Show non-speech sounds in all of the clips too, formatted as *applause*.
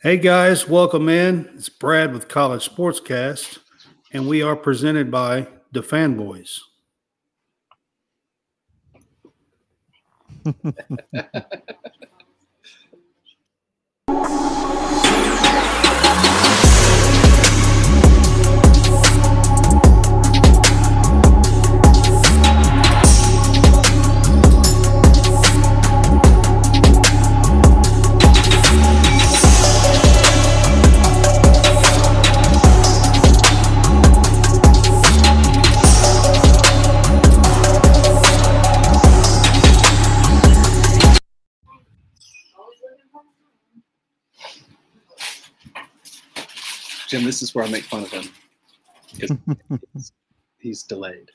Hey guys, welcome in. It's Brad with College Sportscast, and we are presented by the Fanboys. *laughs* Jim, this is where I make fun of him because he's, *laughs* he's delayed.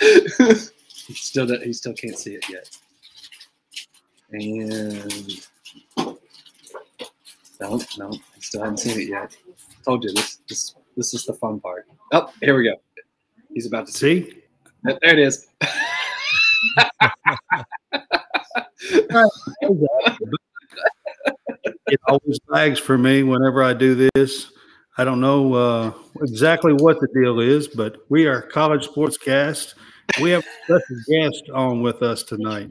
*laughs* he still do- he still can't see it yet. And no, no, he still haven't seen it yet. Told you this this this is the fun part. Oh, here we go. He's about to see. See? There it is. *laughs* It always lags for me whenever I do this. I don't know uh, exactly what the deal is, but we are College Sportscast. We have a special guest on with us tonight.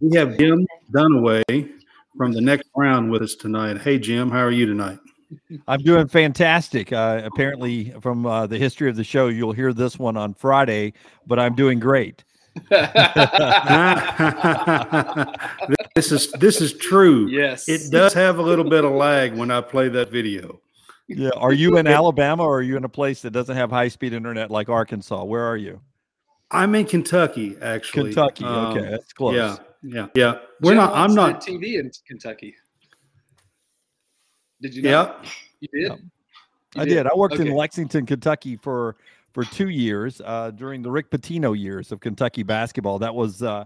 We have Jim Dunaway from the next round with us tonight. Hey, Jim, how are you tonight? I'm doing fantastic. Uh, apparently, from uh, the history of the show, you'll hear this one on Friday, but I'm doing great. *laughs* this is this is true. yes. It does have a little bit of lag when I play that video. Yeah. Are you in Alabama or are you in a place that doesn't have high speed internet like Arkansas? Where are you? I'm in Kentucky, actually. Kentucky. Um, okay, that's close. Yeah, yeah, yeah. We're Jim not. I'm not. TV in Kentucky. Did you? Not? Yeah, You did. Yeah. You I did. I worked Okay. in Lexington, Kentucky for for two years uh, during the Rick Pitino years of Kentucky basketball. That was uh,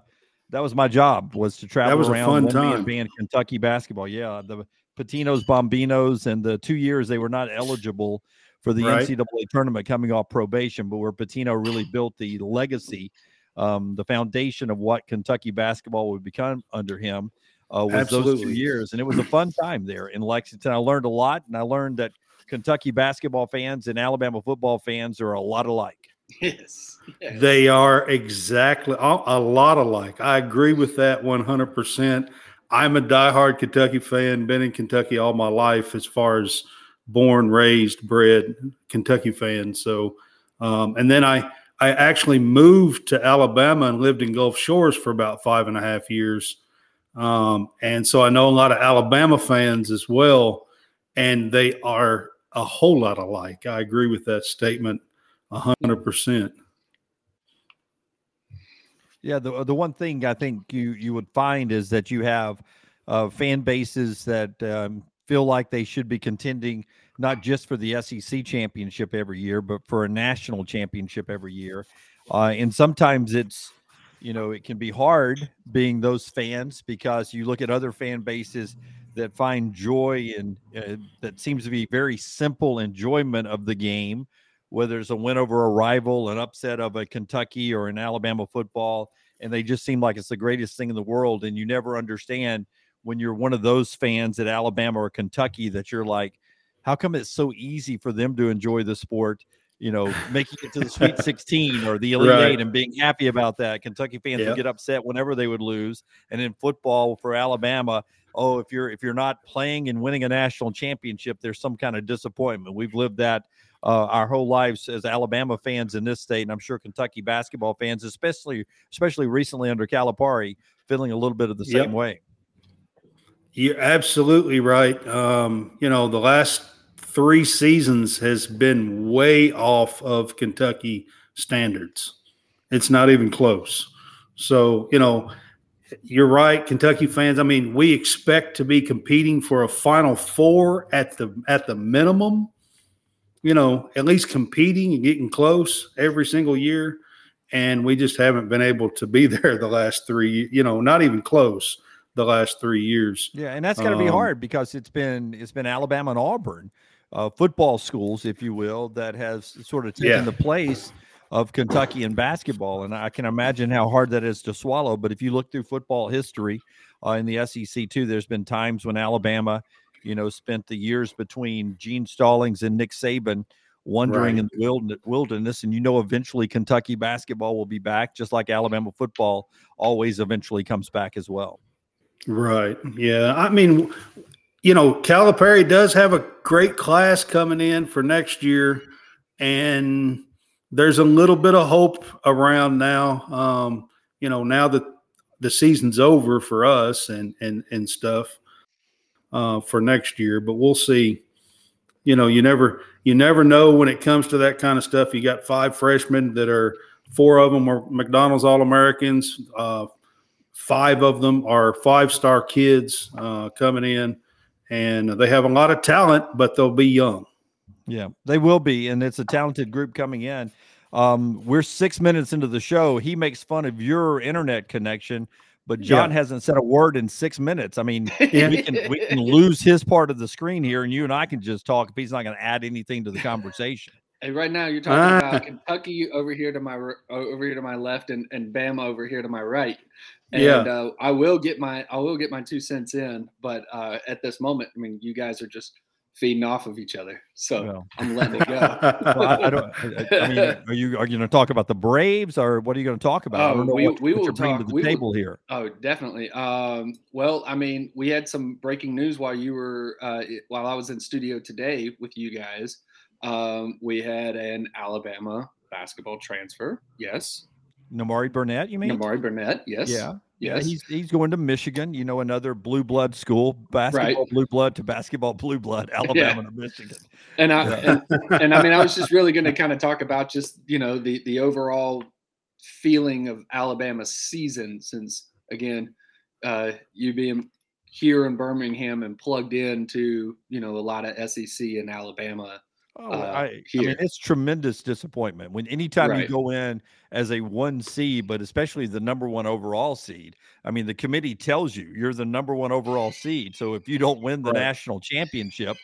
that was my job was to travel was a around fun one man time. band Kentucky basketball. Yeah, the Pitino's, Bombinos, and the two years they were not eligible for the Right. NCAA tournament coming off probation, but where Pitino really built the legacy, um, the foundation of what Kentucky basketball would become under him. Uh, was those two years, and it was a fun time there in Lexington. I learned a lot, and I learned that Kentucky basketball fans and Alabama football fans are a lot alike. *laughs* Yes. yes. they are exactly a a lot alike. I agree with that 100. percent I'm a diehard Kentucky fan. Been in Kentucky all my life, as far as born, raised, bred Kentucky fan. So, um, and then I I actually moved to Alabama and lived in Gulf Shores for about five and a half years. Um, and so I know a lot of Alabama fans as well, and they are a whole lot alike. I agree with that statement a hundred percent. Yeah, the the one thing I think you you would find is that you have uh, fan bases that um, feel like they should be contending not just for the SEC championship every year, but for a national championship every year. Uh, and sometimes it's you know it can be hard being those fans because you look at other fan bases that find joy and uh, that seems to be very simple enjoyment of the game whether it's a win over a rival, an upset of a Kentucky or an Alabama football, and they just seem like it's the greatest thing in the world. And you never understand when you're one of those fans at Alabama or Kentucky that you're like, how come it's so easy for them to enjoy the sport? You know, making it to the Sweet *laughs* 16 or the Elite Right. Eight and being happy about that. Kentucky fans Yep. would get upset whenever they would lose. And in football for Alabama, oh, if you're if you're not playing and winning a national championship, there's some kind of disappointment. We've lived that uh, our whole lives as Alabama fans in this state, and I'm sure Kentucky basketball fans, especially especially recently under Calipari, feeling a little bit of the Yep. same way. You're absolutely right. Um, you know, the last three seasons has been way off of Kentucky standards. It's not even close. So, you know, you're right, Kentucky fans. I mean, we expect to be competing for a Final Four at the at the minimum. You know, at least competing and getting close every single year, and we just haven't been able to be *laughs* there the last three. You know, not even close the last three years. Yeah, and that's going to be Um, hard because it's been it's been Alabama and Auburn uh, football schools, if you will, that has sort of taken Yeah. the place of Kentucky in basketball, and I can imagine how hard that is to swallow. But if you look through football history uh, in the SEC too, there's been times when Alabama, you know, spent the years between Gene Stallings and Nick Saban wandering right. in the wilderness, and you know, eventually Kentucky basketball will be back, just like Alabama football always eventually comes back as well. Right. Yeah. I mean, you know, Calipari does have a great class coming in for next year, and there's a little bit of hope around now. Um, you know, now that the season's over for us and and and stuff uh, for next year, but we'll see. You know, you never you never know when it comes to that kind of stuff. You got five freshmen that are four of them are McDonald's All Americans. Uh, five of them are five star kids uh, coming in and they have a lot of talent, but they'll be young. Yeah, they will be, and it's a talented group coming in. Um, we're six minutes into the show. He makes fun of your internet connection, but John yeah. hasn't said a word in six minutes. I mean, we can *laughs* we can lose his part of the screen here, and you and I can just talk. If he's not going to add anything to the conversation. And right now, you're talking about Kentucky over here to my over here to my left, and and Bama over here to my right. And yeah. uh, I will get my I will get my two cents in, but uh, at this moment, I mean, you guys are just feeding off of each other, so well. I'm letting it go. well, *laughs* I, I, don't. I, I, mean, *laughs* are you are you going to talk about the Braves, or what are you going to talk about? Oh, we, what, we will bring to the table will, here. Oh, definitely. Um, well, I mean, we had some breaking news while you were uh, while I was in studio today with you guys. Um, we had an Alabama basketball transfer. Yes. Nimari Burnett, you mean? Nimari Burnett, yes. Yeah. Yes. Yeah, he's he's going to Michigan, you know, another blue blood school, basketball right. blue blood to basketball blue blood, *laughs* Alabama yeah. to Michigan. And I yeah. and, and, I mean I was just really going *laughs* to kind of talk about just, you know, the the overall feeling of Alabama's season since again, uh you being here in Birmingham and plugged into, you know, a lot of SEC and Alabama Oh, uh, I, I, mean, it's tremendous disappointment when anytime right. you go in as a one seed, but especially the number one overall seed. I mean, the committee tells you you're the number one overall seed. So if you don't win the right. national championship,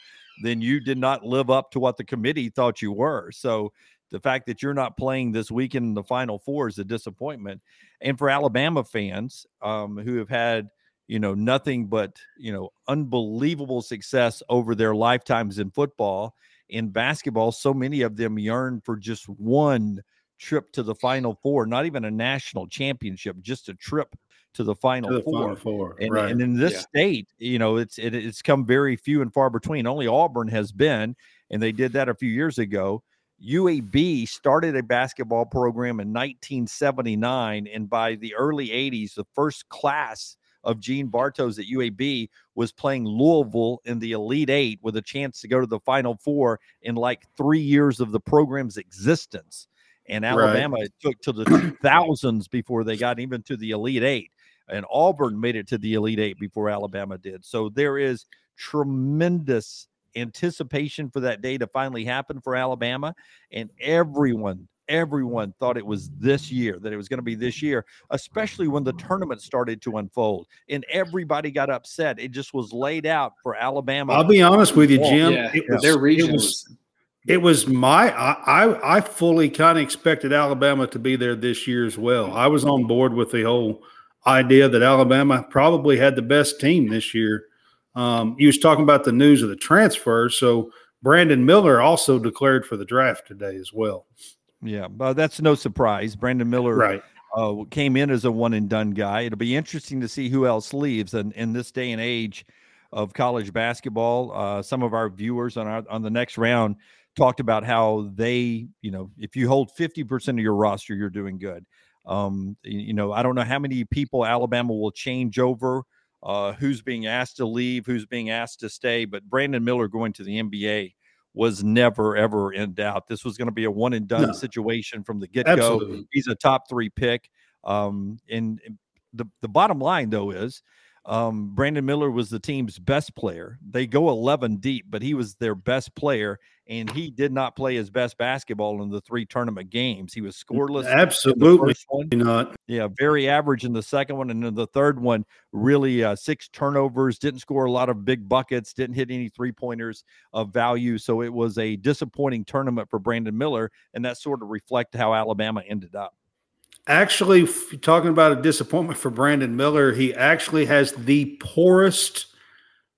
then you did not live up to what the committee thought you were. So the fact that you're not playing this weekend in the Final Four is a disappointment. And for Alabama fans um, who have had you know nothing but you know unbelievable success over their lifetimes in football in basketball, so many of them yearn for just one trip to the Final Four, not even a national championship, just a trip to the Final, to the four. final four. And, right. and in this yeah. state, you know, it's it, it's come very few and far between. Only Auburn has been, and they did that a few years ago. UAB started a basketball program in 1979, and by the early 80s, the first class of Gene Bartow at UAB was playing Louisville in the Elite Eight with a chance to go to the Final Four in like three years of the program's existence. And Alabama right. took to the 2000s before they got even to the Elite Eight. And Auburn made it to the Elite Eight before Alabama did. So there is tremendous anticipation for that day to finally happen for Alabama. And everyone everyone thought it was this year, that it was going to be this year, especially when the tournament started to unfold and everybody got upset. It just was laid out for Alabama. I'll be honest with you, Jim. Yeah, it was, their region it was, it was my I I, I fully kind of expected Alabama to be there this year as well. I was on board with the whole idea that Alabama probably had the best team this year. Um, he was talking about the news of the transfer, so Brandon Miller also declared for the draft today as well. Yeah, but that's no surprise. Brandon Miller right. uh, came in as a one and done guy. It'll be interesting to see who else leaves. And in this day and age of college basketball, uh, some of our viewers on our on the next round talked about how they, you know, if you hold fifty percent of your roster, you're doing good. Um, you know, I don't know how many people Alabama will change over. Uh, who's being asked to leave? Who's being asked to stay? But Brandon Miller going to the NBA was never ever in doubt. This was going to be a one and done no. situation from the get go. He's a top three pick. Um, and the the bottom line though is Um, Brandon Miller was the team's best player. They go 11 deep, but he was their best player, and he did not play his best basketball in the three tournament games. He was scoreless. Absolutely not. Yeah, very average in the second one, and in the third one, really uh, six turnovers. Didn't score a lot of big buckets. Didn't hit any three pointers of value. So it was a disappointing tournament for Brandon Miller, and that sort of reflected how Alabama ended up. Actually, talking about a disappointment for Brandon Miller, he actually has the poorest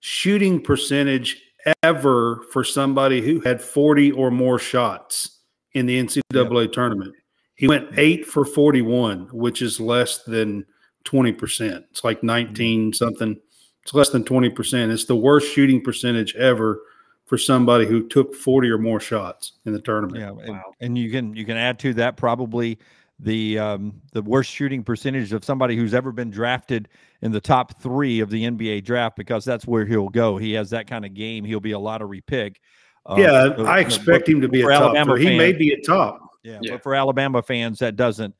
shooting percentage ever for somebody who had 40 or more shots in the NCAA yep. tournament. He went eight for 41, which is less than 20%. It's like mm-hmm. 19 something. It's less than 20%. It's the worst shooting percentage ever for somebody who took 40 or more shots in the tournament. Yeah. And, and you can you can add to that probably the um, the worst shooting percentage of somebody who's ever been drafted in the top three of the NBA draft because that's where he'll go. He has that kind of game. He'll be a lottery pick. Uh, yeah, I expect him to be a top. Alabama he may be a top. Yeah, yeah, but for Alabama fans, that doesn't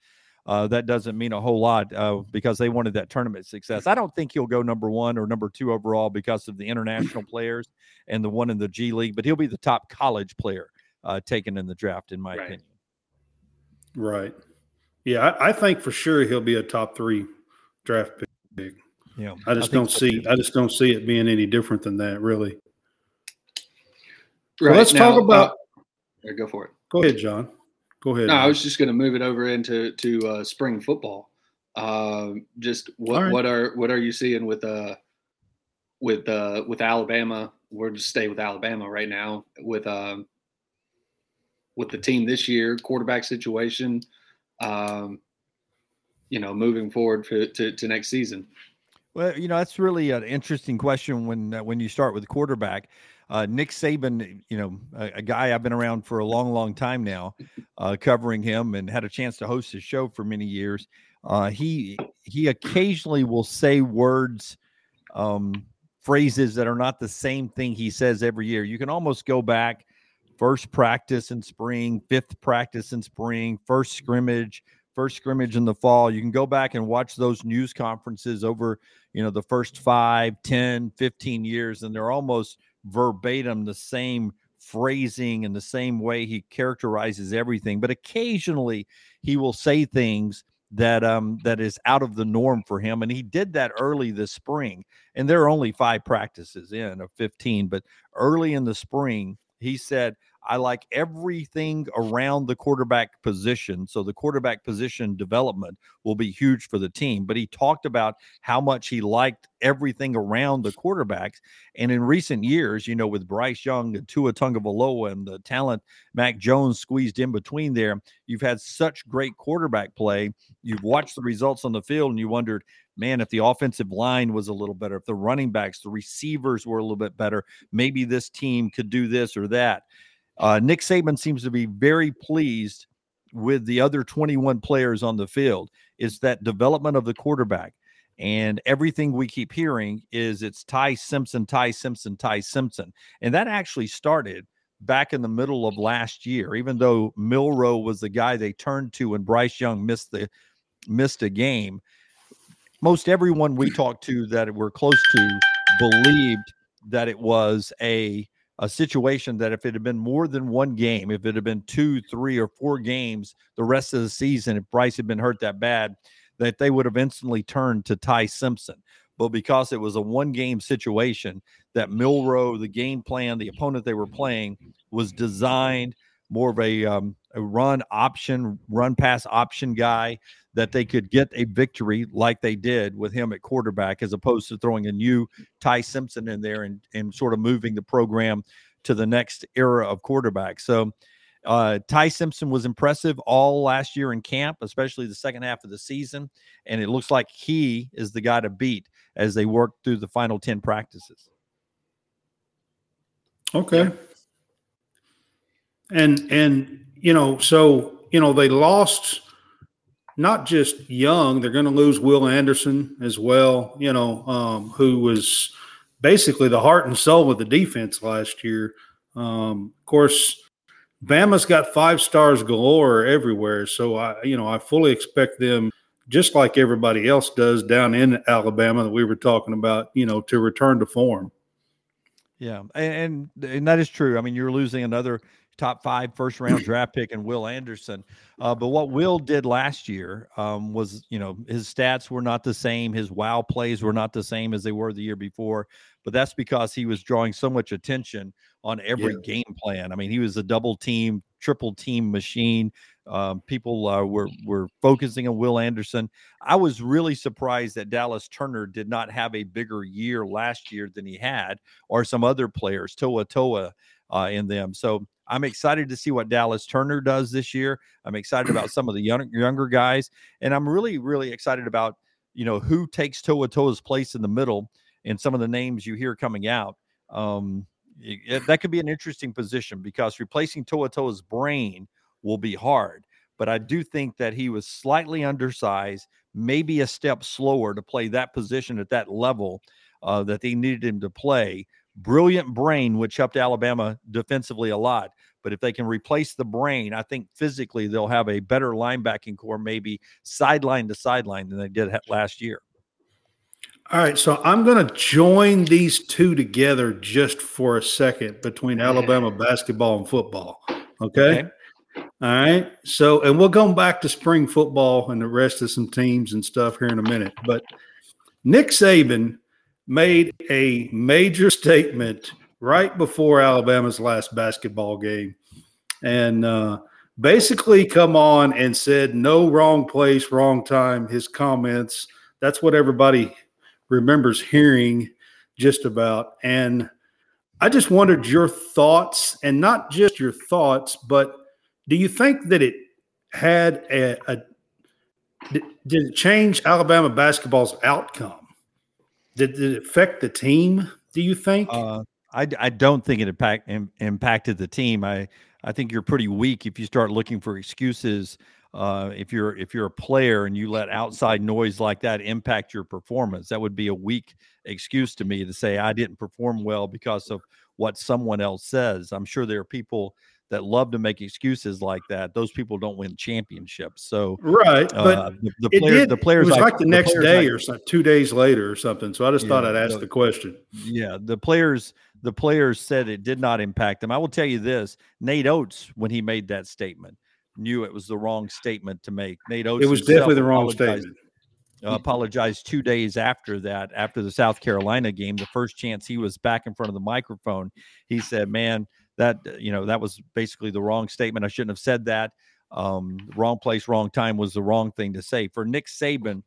uh, that doesn't mean a whole lot uh, because they wanted that tournament success. I don't think he'll go number one or number two overall because of the international *clears throat* players and the one in the G League, but he'll be the top college player uh, taken in the draft, in my right. opinion. Right. Yeah, I, I, think for sure he'll be a top three draft pick. Yeah, I just I don't so see. Too. I just don't see it being any different than that, really. Right. let's now, talk about. Uh, go for it. Go ahead, John. Go ahead. No, I was just going to move it over into to uh, spring football. Uh, just what right. what are what are you seeing with uh with uh with Alabama? We're just stay with Alabama right now with um with the team this year, quarterback situation um, you know, moving forward for, to, to next season? Well, you know, that's really an interesting question when uh, when you start with quarterback. Uh, Nick Saban, you know, a, a, guy I've been around for a long, long time now, uh, covering him and had a chance to host his show for many years. Uh, he he occasionally will say words, um, phrases that are not the same thing he says every year. You can almost go back first practice in spring, fifth practice in spring, first scrimmage, first scrimmage in the fall. You can go back and watch those news conferences over, you know, the first five, 10, 15 years, and they're almost verbatim the same phrasing and the same way he characterizes everything. But occasionally he will say things that um that is out of the norm for him and he did that early this spring and there are only five practices in of 15 but early in the spring he said, I like everything around the quarterback position. So the quarterback position development will be huge for the team. But he talked about how much he liked everything around the quarterbacks. And in recent years, you know, with Bryce Young and Tua Tagovailoa and the talent Mac Jones squeezed in between there, you've had such great quarterback play. You've watched the results on the field and you wondered, man, if the offensive line was a little better, if the running backs, the receivers were a little bit better, maybe this team could do this or that. Uh, Nick Saban seems to be very pleased with the other 21 players on the field. It's that development of the quarterback. And everything we keep hearing is it's Ty Simpson, Ty Simpson, Ty Simpson. And that actually started back in the middle of last year, even though Milroe was the guy they turned to when Bryce Young missed the missed a game most everyone we *clears throat* talked to that were close to believed that it was a a situation that if it had been more than one game, if it had been two, three, or four games the rest of the season, if Bryce had been hurt that bad, that they would have instantly turned to Ty Simpson. But because it was a one game situation, that Milroe, the game plan, the opponent they were playing was designed more of a, um, a run option, run pass option guy that they could get a victory like they did with him at quarterback, as opposed to throwing a new Ty Simpson in there and, and sort of moving the program to the next era of quarterback. So uh, Ty Simpson was impressive all last year in camp, especially the second half of the season. And it looks like he is the guy to beat as they work through the final 10 practices. Okay. And, and, you know, so, you know, they lost not just young, they're going to lose Will Anderson as well, you know, um, who was basically the heart and soul of the defense last year. Um, of course, Bama's got five stars galore everywhere. So I, you know, I fully expect them just like everybody else does down in Alabama that we were talking about, you know, to return to form. Yeah, and and that is true. I mean, you're losing another top five first round *coughs* draft pick and Will Anderson. Uh, but what Will did last year um, was, you know, his stats were not the same. His wow plays were not the same as they were the year before. But that's because he was drawing so much attention on every yeah. game plan. I mean, he was a double team, triple team machine. Um, people uh, were were focusing on Will Anderson. I was really surprised that Dallas Turner did not have a bigger year last year than he had, or some other players, To'oTo'o, uh, in them. So I'm excited to see what Dallas Turner does this year. I'm excited about some of the young, younger guys, and I'm really, really excited about you know who takes To'oTo'o's place in the middle and some of the names you hear coming out. Um, it, that could be an interesting position because replacing To'oTo'o's brain will be hard. But I do think that he was slightly undersized, maybe a step slower to play that position at that level uh, that they needed him to play brilliant brain, which helped Alabama defensively a lot. But if they can replace the brain, I think physically they'll have a better linebacking core, maybe sideline to sideline than they did last year. All right, so I'm going to join these two together just for a second between Alabama *laughs* basketball and football. Okay? okay. All right. So, and we'll go back to spring football and the rest of some teams and stuff here in a minute. But Nick Saban made a major statement right before Alabama's last basketball game and uh, basically come on and said, no wrong place, wrong time. His comments, that's what everybody remembers hearing just about. And I just wondered your thoughts, and not just your thoughts, but do you think that it had a, a did, it change Alabama basketball's outcome? Did, it affect the team? Do you think? Uh, I, I don't think it impact, Im, impacted the team. I I think you're pretty weak if you start looking for excuses. Uh, if you're if you're a player and you let outside noise like that impact your performance, that would be a weak excuse to me to say I didn't perform well because of what someone else says. I'm sure there are people that love to make excuses like that, those people don't win championships. So right, uh, but the, the players, did, the players, it was like, the next the day or something, two days later or something. So I just yeah, thought I'd ask the, the question. Yeah, the players, the players said it did not impact them. I will tell you this: Nate Oats, when he made that statement, knew it was the wrong statement to make. Nate Oats, it was definitely the wrong statement. Uh, apologized two days after that, after the South Carolina game, the first chance he was back in front of the microphone, he said, "Man." That uh, you know that was basically the wrong statement. I shouldn't have said that. Um, wrong place, wrong time was the wrong thing to say. For Nick Saban,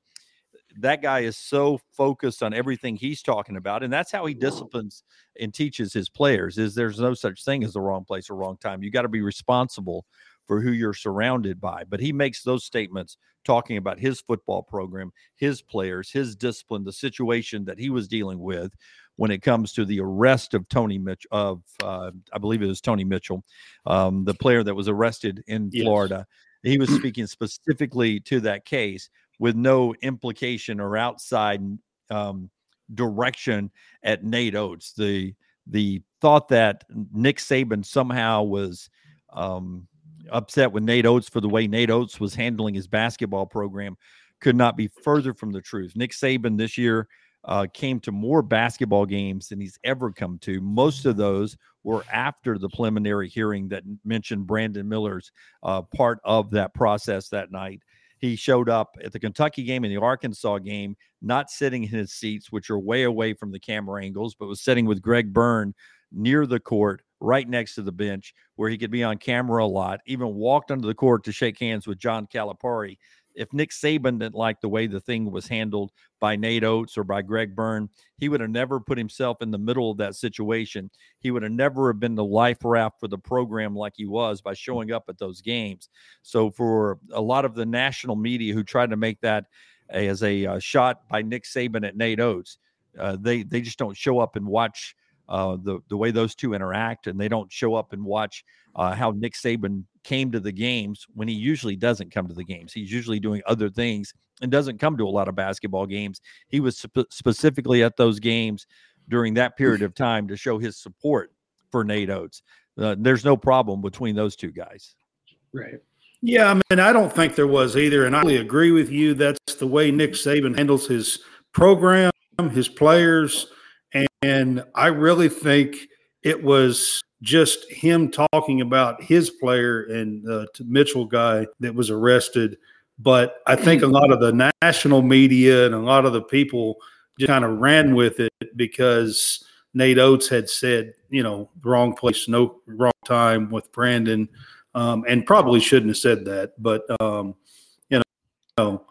that guy is so focused on everything he's talking about, and that's how he disciplines and teaches his players. Is there's no such thing as the wrong place or wrong time. You got to be responsible for who you're surrounded by. But he makes those statements talking about his football program, his players, his discipline, the situation that he was dealing with when it comes to the arrest of Tony Mitchell, of uh, I believe it was Tony Mitchell, um, the player that was arrested in yes. Florida. He was speaking specifically to that case with no implication or outside um, direction at Nate Oats. The the thought that Nick Saban somehow was um, upset with Nate Oats for the way Nate Oats was handling his basketball program could not be further from the truth. Nick Saban this year uh, came to more basketball games than he's ever come to. Most of those were after the preliminary hearing that mentioned Brandon Miller's uh, part of that process that night. He showed up at the Kentucky game and the Arkansas game, not sitting in his seats, which are way away from the camera angles, but was sitting with Greg Byrne near the court, right next to the bench, where he could be on camera a lot. Even walked onto the court to shake hands with John Calipari if Nick Saban didn't like the way the thing was handled by Nate Oats or by Greg Byrne, he would have never put himself in the middle of that situation. He would have never have been the life raft for the program like he was by showing up at those games. So for a lot of the national media who tried to make that as a uh, shot by Nick Saban at Nate Oats, uh, they they just don't show up and watch uh, the the way those two interact, and they don't show up and watch uh, how Nick Saban came to the games when he usually doesn't come to the games. He's usually doing other things and doesn't come to a lot of basketball games. He was sp- specifically at those games during that period of time to show his support for Nate Oats. Uh, there's no problem between those two guys. Right. Yeah, I mean, I don't think there was either, and I really agree with you. That's the way Nick Saban handles his program, his players, and I really think it was just him talking about his player and the Mitchell guy that was arrested. But I think a lot of the national media and a lot of the people just kind of ran with it because Nate Oats had said, you know, wrong place, no wrong time with Brandon, um, and probably shouldn't have said that. But um, you know,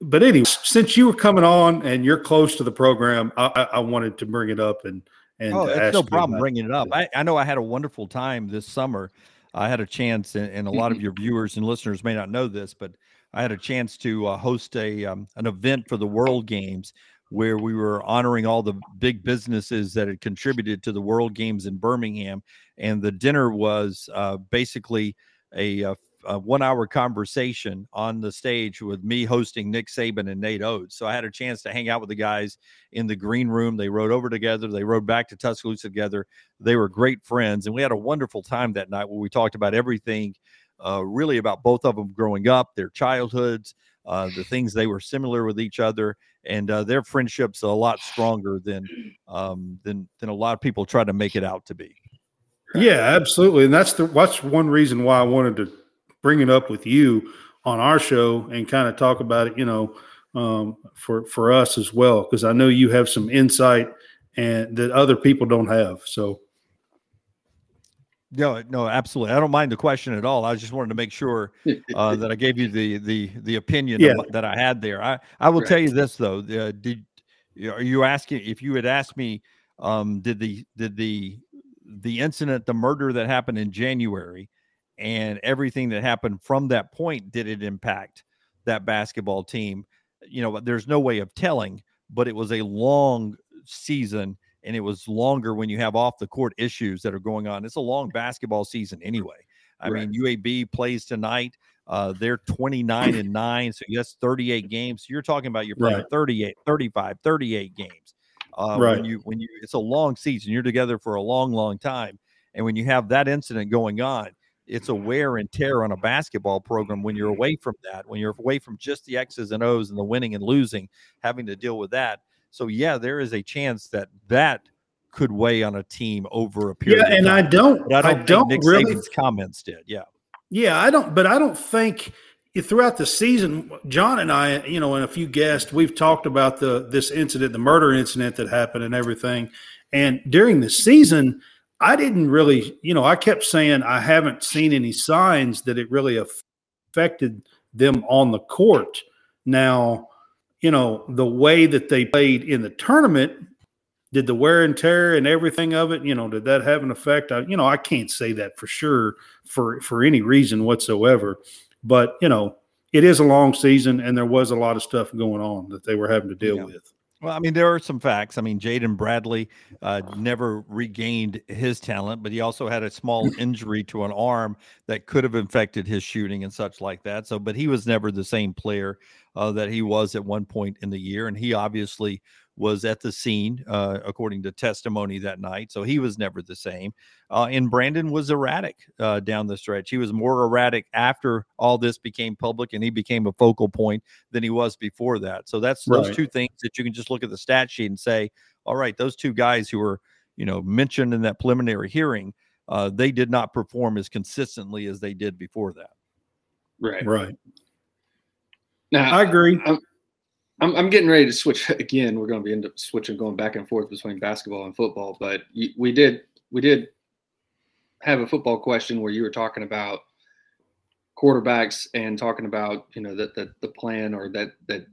but anyway, since you were coming on and you're close to the program, I, I wanted to bring it up and and oh, it's no problem bringing it up. I, I know I had a wonderful time this summer. I had a chance, and, and a lot of your viewers and listeners may not know this, but I had a chance to uh, host a um, an event for the World Games where we were honoring all the big businesses that had contributed to the World Games in Birmingham, and the dinner was uh, basically a, a, a one-hour conversation on the stage with me hosting Nick Saban and Nate Oats. So I had a chance to hang out with the guys in the green room. They rode over together. They rode back to Tuscaloosa together. They were great friends, and we had a wonderful time that night where we talked about everything. Uh, really about both of them growing up, their childhoods, uh, the things they were similar with each other, and uh, their friendship's a lot stronger than um, than than a lot of people try to make it out to be. Yeah, absolutely, and that's the that's one reason why I wanted to bring it up with you on our show and kind of talk about it. You know, um, for for us as well, because I know you have some insight and that other people don't have. So no, no, absolutely. I don't mind the question at all. I just wanted to make sure uh, *laughs* that I gave you the the the opinion yeah. of, that I had there. I I will right. tell you this though. Uh, did are you asking if you had asked me? Um, did the did the the incident, the murder that happened in January, and everything that happened from that point, did it impact that basketball team? You know, there's no way of telling, but it was a long season and it was longer when you have off the court issues that are going on. It's a long basketball season anyway. I right. mean, UAB plays tonight. Uh, they're 29 and 9, so yes, 38 games. So you're talking about you're playing right. 38, 35, 38 games. Uh, right. When you when you it's a long season, you're together for a long, long time, and when you have that incident going on, it's a wear and tear on a basketball program when you're mm-hmm. away from that, when you're away from just the X's and O's and the winning and losing, having to deal with that. So yeah, there is a chance that that could weigh on a team over a period. Yeah, and time. I don't. I don't, I don't Nick really. Saban's comments did. Yeah. Yeah, I don't. But I don't think throughout the season, John and I, you know, and a few guests, we've talked about the this incident, the murder incident that happened, and everything. And during the season, I didn't really, you know, I kept saying I haven't seen any signs that it really affected them on the court. Now, you know, the way that they played in the tournament, did the wear and tear and everything of it, you know, did that have an effect? I, you know, I can't say that for sure for for any reason whatsoever. But, you know, it is a long season and there was a lot of stuff going on that they were having to deal yeah. with. Well, I mean, there are some facts. I mean, Jaden Bradley uh, never regained his talent, but he also had a small *laughs* injury to an arm that could have infected his shooting and such like that. So, but he was never the same player uh, that he was at one point in the year. And he obviously was at the scene, uh, according to testimony that night. So he was never the same. Uh, and Brandon was erratic uh, down the stretch. He was more erratic after all this became public and he became a focal point than he was before that. So that's right. those two things that you can just look at the stat sheet and say, all right, those two guys who were, you know, mentioned in that preliminary hearing, uh, they did not perform as consistently as they did before that. Right. Right. Now, I agree. I'm, I'm, I'm getting ready to switch *laughs* again. We're going to be end up switching, going back and forth between basketball and football. But we did we did have a football question where you were talking about quarterbacks and talking about you know that that the plan or that that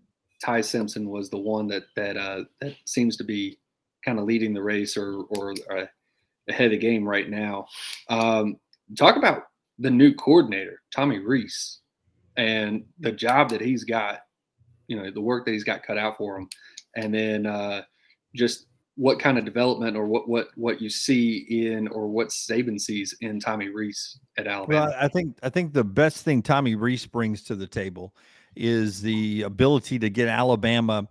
Ty Simpson was the one that that uh, that seems to be kind of leading the race or or uh, ahead of the game right now. Um, talk about the new coordinator, Tommy Rees and the job that he's got you know the work that he's got cut out for him, and then uh, just what kind of development or what what what you see in or what Saban sees in Tommy Rees at Alabama. Well, I think I think the best thing Tommy Rees brings to the table is the ability to get Alabama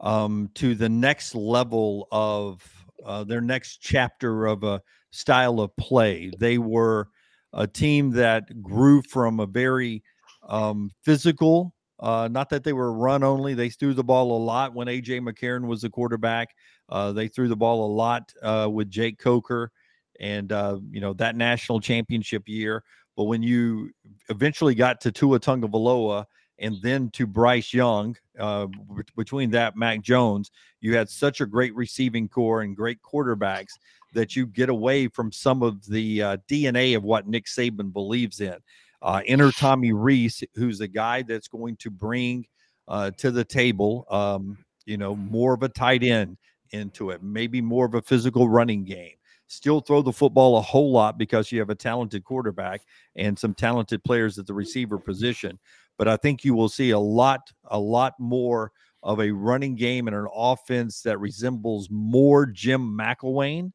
um, to the next level of uh, their next chapter of a style of play. They were a team that grew from a very um, physical Uh, not that they were run only; they threw the ball a lot when AJ McCarron was the quarterback. Uh, they threw the ball a lot uh, with Jake Coker, and uh, you know that national championship year. But when you eventually got to Tua Tagovailoa and then to Bryce Young, uh, between that Mac Jones, you had such a great receiving core and great quarterbacks that you get away from some of the uh, DNA of what Nick Saban believes in. Uh, enter Tommy Rees, who's a guy that's going to bring uh, to the table, um, you know, more of a tight end into it, maybe more of a physical running game. Still throw the football a whole lot because you have a talented quarterback and some talented players at the receiver position. But I think you will see a lot, a lot more of a running game and an offense that resembles more Jim McElwain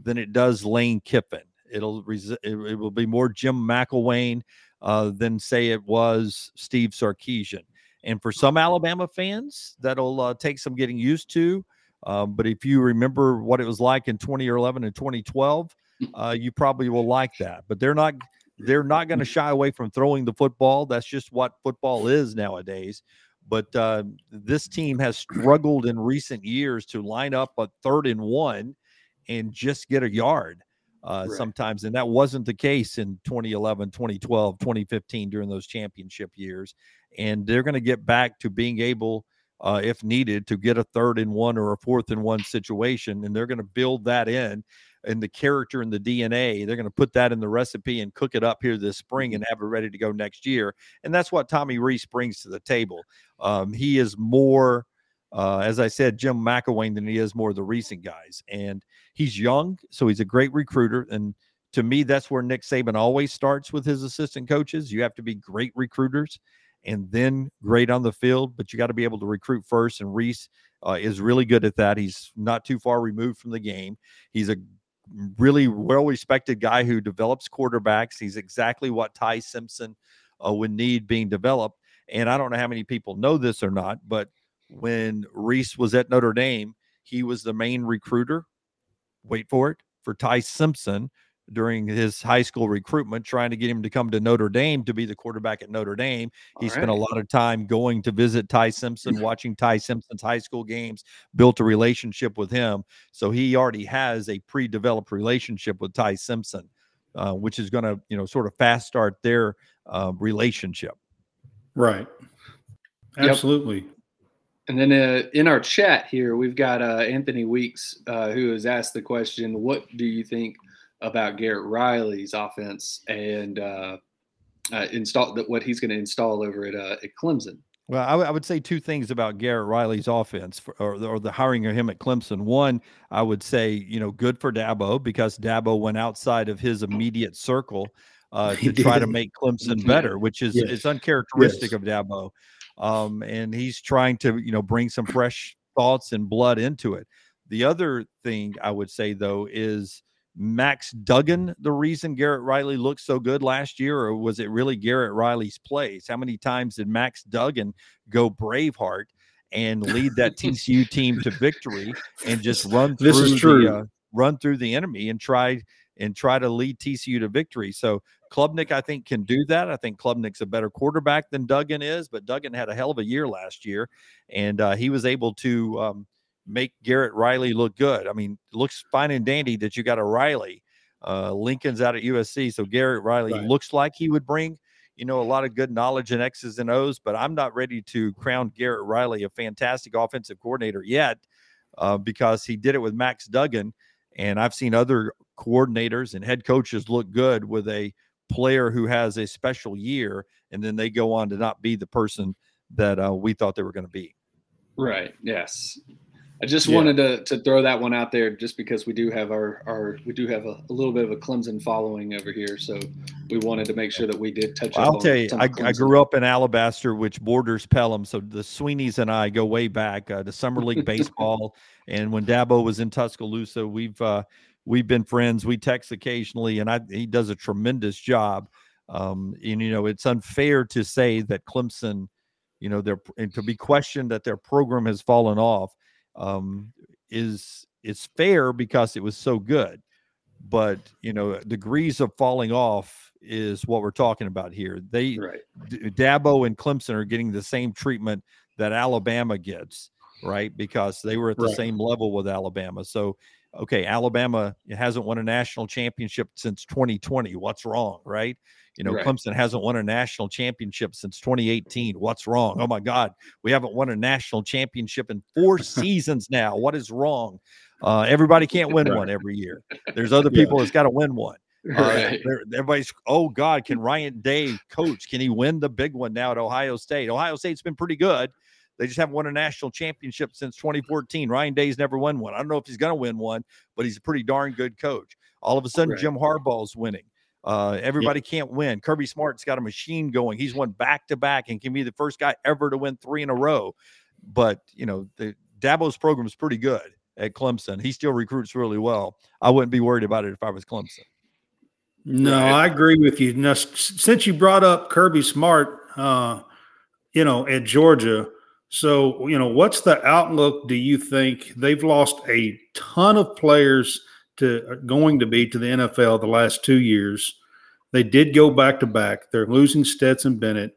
than it does Lane Kiffin. It'll it it will be more Jim McElwain uh, than say it was Steve Sarkisian. And for some Alabama fans, that'll uh, take some getting used to. Um, but if you remember what it was like in 2011 and 2012, uh, you probably will like that. But they're not they're not going to shy away from throwing the football. That's just what football is nowadays. But uh, this team has struggled in recent years to line up a third and one and just get a yard uh, right. sometimes. And that wasn't the case in 2011, 2012, 2015 during those championship years. And they're going to get back to being able, uh, if needed, to get a third and one or a fourth and one situation. And they're going to build that in and the character and the DNA. They're going to put that in the recipe and cook it up here this spring and mm-hmm. have it ready to go next year. And that's what Tommy Rees brings to the table. Um, he is more uh, as I said, Jim McElwain than he is more of the recent guys. And he's young, so he's a great recruiter. And to me, that's where Nick Saban always starts with his assistant coaches. You have to be great recruiters and then great on the field, but you got to be able to recruit first. And Rees uh, is really good at that. He's not too far removed from the game. He's a really well respected guy who develops quarterbacks. He's exactly what Ty Simpson uh, would need being developed. And I don't know how many people know this or not, but when Rees was at Notre Dame, he was the main recruiter. Wait for it for Ty Simpson during his high school recruitment, trying to get him to come to Notre Dame to be the quarterback at Notre Dame. He All spent right. a lot of time going to visit Ty Simpson, watching Ty Simpson's high school games, built a relationship with him. So he already has a pre-developed relationship with Ty Simpson, uh, which is going to, you know, sort of fast start their uh, relationship. Right. Absolutely. Yep. And then uh, in our chat here, we've got uh, Anthony Weeks uh, who has asked the question, "What do you think about Garrett Riley's offense and uh, uh, install what he's going to install over at uh, at Clemson?" Well, I, w- I would say two things about Garrett Riley's offense for, or, or the hiring of him at Clemson. One, I would say, you know, good for Dabo because Dabo went outside of his immediate circle uh, *laughs* to try to make Clemson better, which is yes. is uncharacteristic yes. of Dabo um, and he's trying to you know bring some fresh thoughts and blood into it. The other thing I would say though is Max Duggan the reason Garrett Riley looked so good last year, or was it really Garrett Riley's plays? How many times did Max Duggan go Braveheart and lead that TCU *laughs* team to victory and just run through this is true. the uh, run through the enemy and try and try to lead TCU to victory? So Klubnik, I think, can do that. I think Klubnik's a better quarterback than Duggan is, but Duggan had a hell of a year last year, and uh, he was able to um, make Garrett Riley look good. I mean, looks fine and dandy that you got a Riley. Uh, Lincoln's out at USC, so Garrett Riley right. looks like he would bring, you know, a lot of good knowledge in X's and O's. But I'm not ready to crown Garrett Riley a fantastic offensive coordinator yet, uh, because he did it with Max Duggan, and I've seen other coordinators and head coaches look good with a player who has a special year and then they go on to not be the person that uh, we thought they were going to be. Right. Yes. I just yeah. wanted to, to throw that one out there just because we do have our, our we do have a, a, little bit of a Clemson following over here. So we wanted to make sure that we did touch well, I'll tell you, I, I, grew up in Alabaster, which borders Pelham. So the Swinneys and I go way back uh, to Summer League *laughs* Baseball. and when Dabo was in Tuscaloosa, we've uh, we've been friends. We text occasionally, and I, he does a tremendous job. Um, and you know, it's unfair to say that Clemson, you know, they're and to be questioned that their program has fallen off um, is it's fair because it was so good. But you know, degrees of falling off is what we're talking about here. They Right. D- Dabo and Clemson are getting the same treatment that Alabama gets, right? Because they were at the Right. same level with Alabama. So, okay, Alabama hasn't won a national championship since 2020. What's wrong, right? You know, Right. Clemson hasn't won a national championship since 2018. What's wrong? Oh my God, we haven't won a national championship in four *laughs* seasons now. What is wrong? Uh, everybody can't win one every year. There's other Yeah. people that's got to win one. *laughs* Uh, Right. everybody's, oh God, can Ryan Day coach? Can he win the big one now at Ohio State? Ohio State's been pretty good. They just haven't won a national championship since 2014. Ryan Day's never won one. I don't know if he's going to win one, but he's a pretty darn good coach. All of a sudden, Right. Jim Harbaugh's winning. Uh, everybody can't win. Kirby Smart's got a machine going. He's won back to back and can be the first guy ever to win three in a row. But you know, the Dabo's program is pretty good at Clemson. He still recruits really well. I wouldn't be worried about it if I was Clemson. No, I agree with you. Now, since you brought up Kirby Smart, uh, you know, at Georgia, so you know, what's the outlook? Do you think they've lost a ton of players to uh, going to be to the NFL the last two years? They did go back to back. They're losing Stetson Bennett.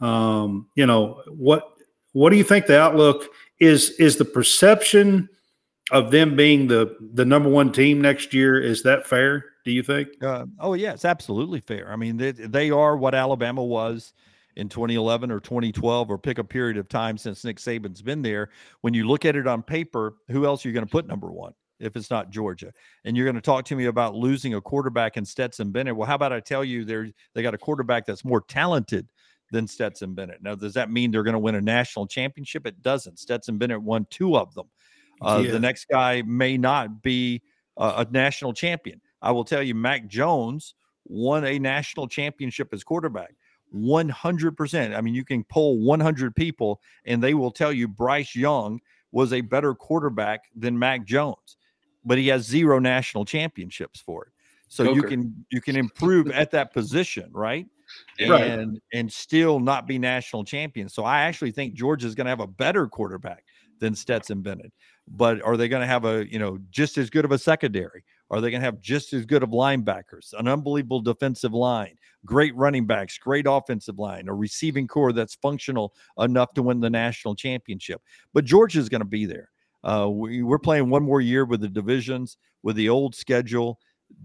Um, you know what? What do you think the outlook is? Is the perception of them being the the number one team next year is that fair? Do you think? Uh, oh yeah, it's absolutely fair. I mean, they, they are what Alabama was in 2011 or 2012, or pick a period of time since Nick Saban's been there. When you look at it on paper, who else are you going to put number one if it's not Georgia? And you're going to talk to me about losing a quarterback in Stetson Bennett. Well, how about I tell you, they they got a quarterback that's more talented than Stetson Bennett. Now, does that mean they're going to win a national championship? It doesn't. Stetson Bennett won two of them. Uh, Yeah. The next guy may not be uh, a national champion. I will tell you, Mac Jones won a national championship as quarterback. 100%. I mean, you can poll 100 people and they will tell you Bryce Young was a better quarterback than Mac Jones, but he has zero national championships for it. So you can you can improve at that position, right? Right. And and still not be national champions. So I actually think Georgia's going to have a better quarterback than Stetson Bennett. But are they going to have a, you know, just as good of a secondary? Are they going to have just as good of linebackers, an unbelievable defensive line, great running backs, great offensive line, a receiving core that's functional enough to win the national championship? But Georgia's going to be there. Uh, we, we're playing one more year with the divisions, with the old schedule.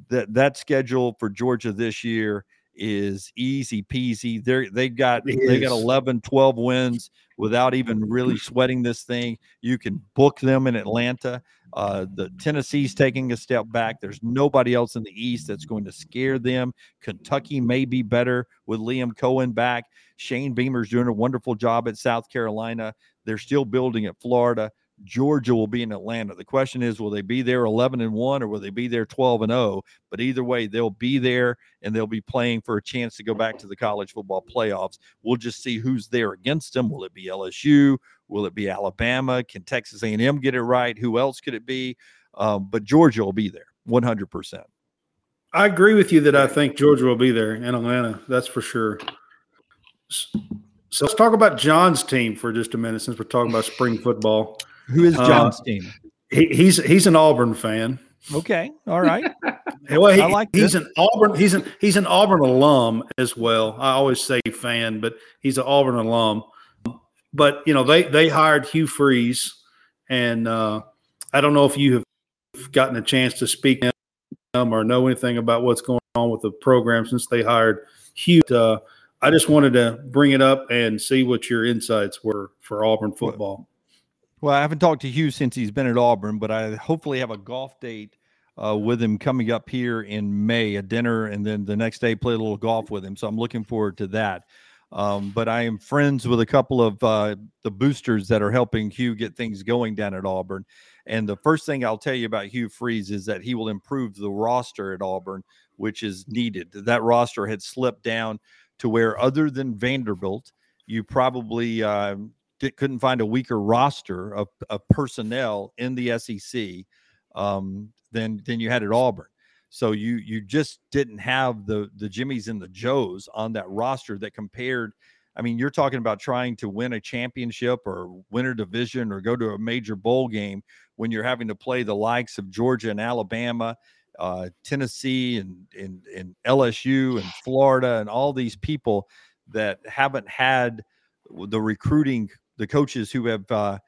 That that schedule for Georgia this year is easy peasy. They're they got they got is. 11, 12 wins without even really sweating this thing. You can book them in Atlanta. Uh, the Tennessee's taking a step back. There's nobody else in the East that's going to scare them. Kentucky may be better with Liam Coen back. Shane Beamer's doing a wonderful job at South Carolina. They're still building at Florida. Georgia will be in Atlanta. The question is, will they be there 11 and 1 or will they be there 12 and 0? But either way, they'll be there and they'll be playing for a chance to go back to the college football playoffs. We'll just see who's there against them. Will it be LSU? Will it be Alabama? Can Texas A&M get it right? Who else could it be? Um, but Georgia will be there 100%. I agree with you that I think Georgia will be there in Atlanta. That's for sure. So let's talk about John's team for just a minute, since we're talking about spring football. Who is Uh, John's? He, he's he's an Auburn fan. Okay. All right. *laughs* Well, he, I like he's this. an Auburn. He's an he's an Auburn alum as well. I always say fan, but he's an Auburn alum. But you know they they hired Hugh Freeze, and uh, I don't know if you have gotten a chance to speak to him or know anything about what's going on with the program since they hired Hugh. Uh, I just wanted to bring it up and see what your insights were for Auburn football. Well, I haven't talked to Hugh since he's been at Auburn, but I hopefully have a golf date uh, with him coming up here in May, a dinner, and then the next day play a little golf with him. So I'm looking forward to that. Um, but I am friends with a couple of uh, the boosters that are helping Hugh get things going down at Auburn. And the first thing I'll tell you about Hugh Freeze is that he will improve the roster at Auburn, which is needed. That roster had slipped down to where, other than Vanderbilt, you probably uh, couldn't find a weaker roster of, of personnel in the SEC um, than than you had at Auburn. So you you just didn't have the the Jimmies and the Joes on that roster that compared. I mean, you're talking about trying to win a championship or win a division or go to a major bowl game when you're having to play the likes of Georgia and Alabama. uh, Tennessee and, and and LSU and Florida and all these people that haven't had the recruiting, the coaches who have uh,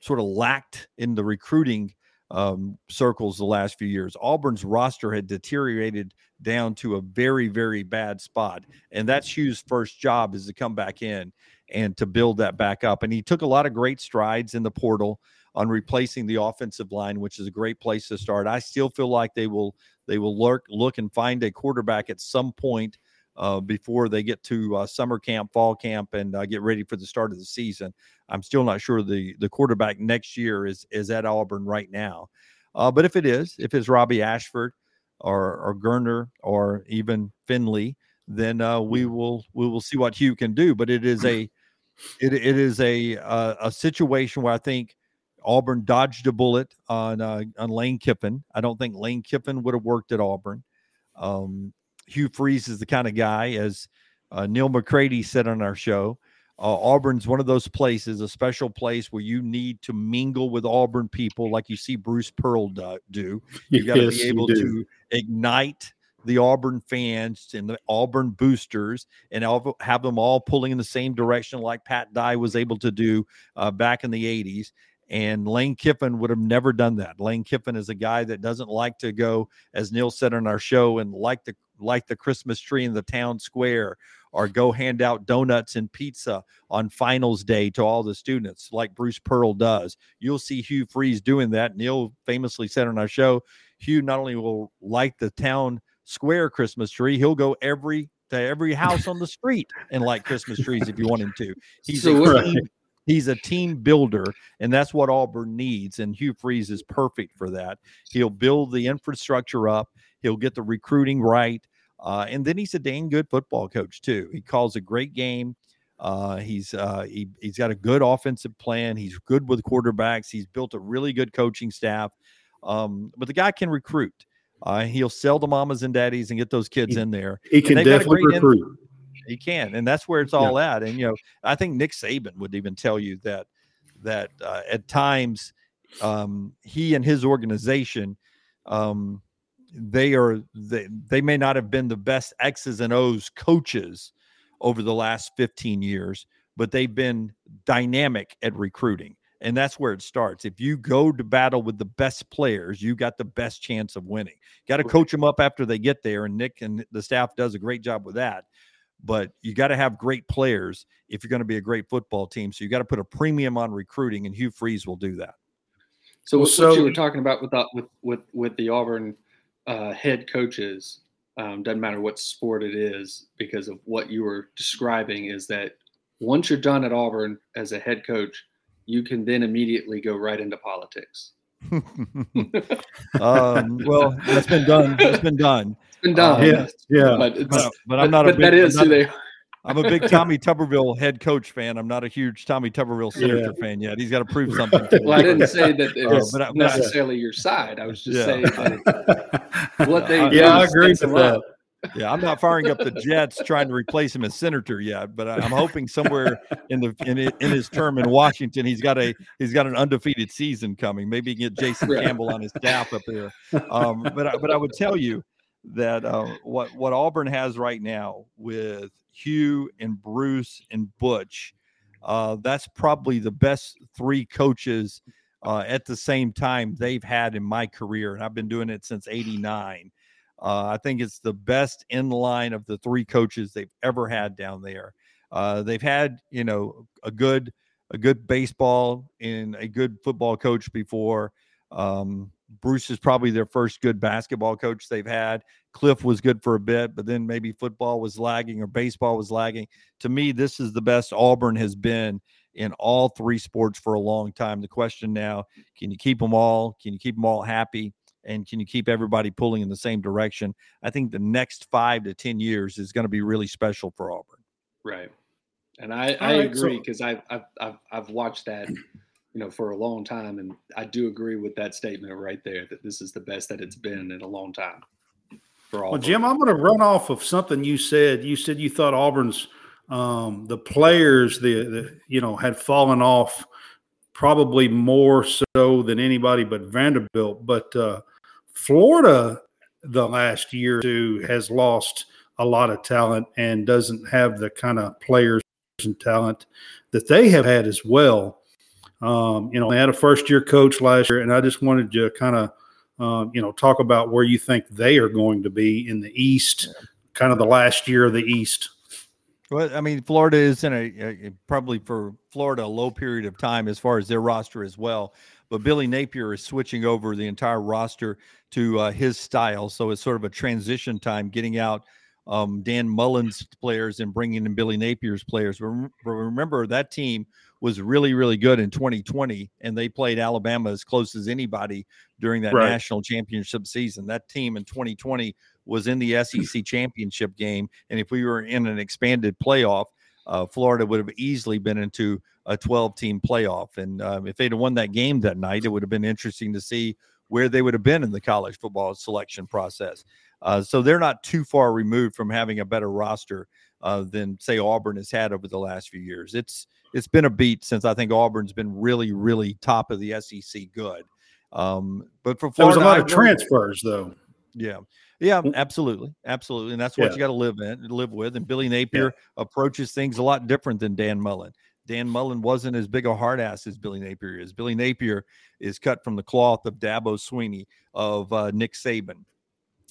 sort of lacked in the recruiting um, circles the last few years. Auburn's roster had deteriorated down to a very, very bad spot. And that's Hugh's first job is to come back in and to build that back up. And he took a lot of great strides in the portal on replacing the offensive line, which is a great place to start. I still feel like they will they will lurk, look and find a quarterback at some point uh, before they get to uh, summer camp, fall camp, and uh, get ready for the start of the season. I'm still not sure the the quarterback next year is is at Auburn right now, uh, but if it is, if it's Robby Ashford or or Geriner or even Finley, then uh, we will we will see what Hugh can do. But it is a *clears throat* it, it is a uh, a situation where I think Auburn dodged a bullet on uh, on Lane Kiffin. I don't think Lane Kiffin would have worked at Auburn. Um, Hugh Freeze is the kind of guy, as uh, Neil McCready said on our show. Uh, Auburn's one of those places, a special place where you need to mingle with Auburn people, like you see Bruce Pearl do. do. *laughs* You got to yes, be able to ignite the Auburn fans and the Auburn boosters and have them all pulling in the same direction, like Pat Dye was able to do uh, back in the 80s. And Lane Kiffin would have never done that. Lane Kiffin is a guy that doesn't like to go, as Neil said on our show, and like the like the Christmas tree in the town square, or go hand out donuts and pizza on finals day to all the students, like Bruce Pearl does. You'll see Hugh Freeze doing that. Neil famously said on our show, Hugh not only will light the town square Christmas tree, he'll go every to every house on the street and light Christmas trees if you want him to. *laughs* He's so a team, he's a team builder, and that's what Auburn needs. And Hugh Freeze is perfect for that. He'll build the infrastructure up. He'll get the recruiting right. Uh, and then he's a dang good football coach too. He calls a great game. Uh, he's uh, he, he's got a good offensive plan. He's good with quarterbacks. He's built a really good coaching staff. Um, but the guy can recruit. Uh, he'll sell the mamas and daddies and get those kids he, in there. He can definitely recruit. he can, and that's where it's all yeah. at. And you know, I think Nick Saban would even tell you that that uh, at times um, he and his organization um, they are they, they may not have been the best X's and O's coaches over the last 15 years, but they've been dynamic at recruiting. And that's where it starts. If you go to battle with the best players, you got the best chance of winning. Got to coach them up after they get there. And Nick and the staff does a great job with that. But you got to have great players if you're going to be a great football team. So you got to put a premium on recruiting, and Hugh Freeze will do that. So, well, so what you were talking about with the, with with with the Auburn uh, head coaches, um, doesn't matter what sport it is, because of what you were describing, is that once you're done at Auburn as a head coach, you can then immediately go right into politics. *laughs* um, well, that's been done. It's been done. It's been done. Uh, yeah, yeah. But, but, but, I'm not but a big, that is who they I'm a big Tommy Tuberville head coach fan. I'm not a huge Tommy Tuberville senator yeah. fan yet. He's got to prove something. To *laughs* well, I didn't say that it *laughs* uh, was uh, but, necessarily your side. I was just yeah. saying *laughs* what they yeah, I agree with that. Yeah, I'm not firing up the Jets trying to replace him as senator yet, but I'm hoping somewhere in the in, in his term in Washington, he's got a he's got an undefeated season coming. Maybe he can get Jason right. Campbell on his staff up there. Um, but I, but I would tell you that uh, what what Auburn has right now with Hugh and Bruce and Butch. Uh, that's probably the best three coaches uh, at the same time they've had in my career, and I've been doing it since '89. Uh, I think it's the best in line of the three coaches they've ever had down there. Uh, they've had, you know, a good a good baseball and a good football coach before. Um, Bruce is probably their first good basketball coach they've had. Cliff was good for a bit, but then maybe football was lagging or baseball was lagging. To me, this is the best Auburn has been in all three sports for a long time. The question now, can you keep them all? Can you keep them all happy? And can you keep everybody pulling in the same direction? I think the next five to 10 years is going to be really special for Auburn. Right. And I, I right, agree because so- I've, I've, I've, I've watched that you know, for a long time. And I do agree with that statement right there that this is the best that it's been in a long time. For all well, Jim, I'm going to run off of something you said. You said you thought Auburn's um, the players, the, the you know, had fallen off probably more so than anybody but Vanderbilt. But uh, Florida the last year or two has lost a lot of talent and doesn't have the kind of players and talent that they have had as well. Um, you know, they had a first year coach last year, and I just wanted to kind of, um, you know, talk about where you think they are going to be in the East, kind of the last year of the East. Well, I mean, Florida is in a, a, probably for Florida a low period of time as far as their roster as well. But Billy Napier is switching over the entire roster to uh, his style, so it's sort of a transition time, getting out um, Dan Mullen's players and bringing in Billy Napier's players. Remember that team was really, really good in 2020, and they played Alabama as close as anybody during that right. national championship season. That team in 2020 was in the SEC *clears throat* championship game, and if we were in an expanded playoff, uh, Florida would have easily been into a 12 team playoff. And um, if they'd have won that game that night, it would have been interesting to see where they would have been in the college football selection process. Uh, so they're not too far removed from having a better roster uh, than say Auburn has had over the last few years. It's it's been a beat since I think Auburn's been really, really top of the SEC good. Um, but for Florida, there was a lot of transfers, though. Yeah, yeah, absolutely, absolutely, and that's what yeah. you got to live in, live with. And Billy Napier yeah. approaches things a lot different than Dan Mullen. Dan Mullen wasn't as big a hard ass as Billy Napier is. Billy Napier is cut from the cloth of Dabo Swinney, of uh, Nick Saban,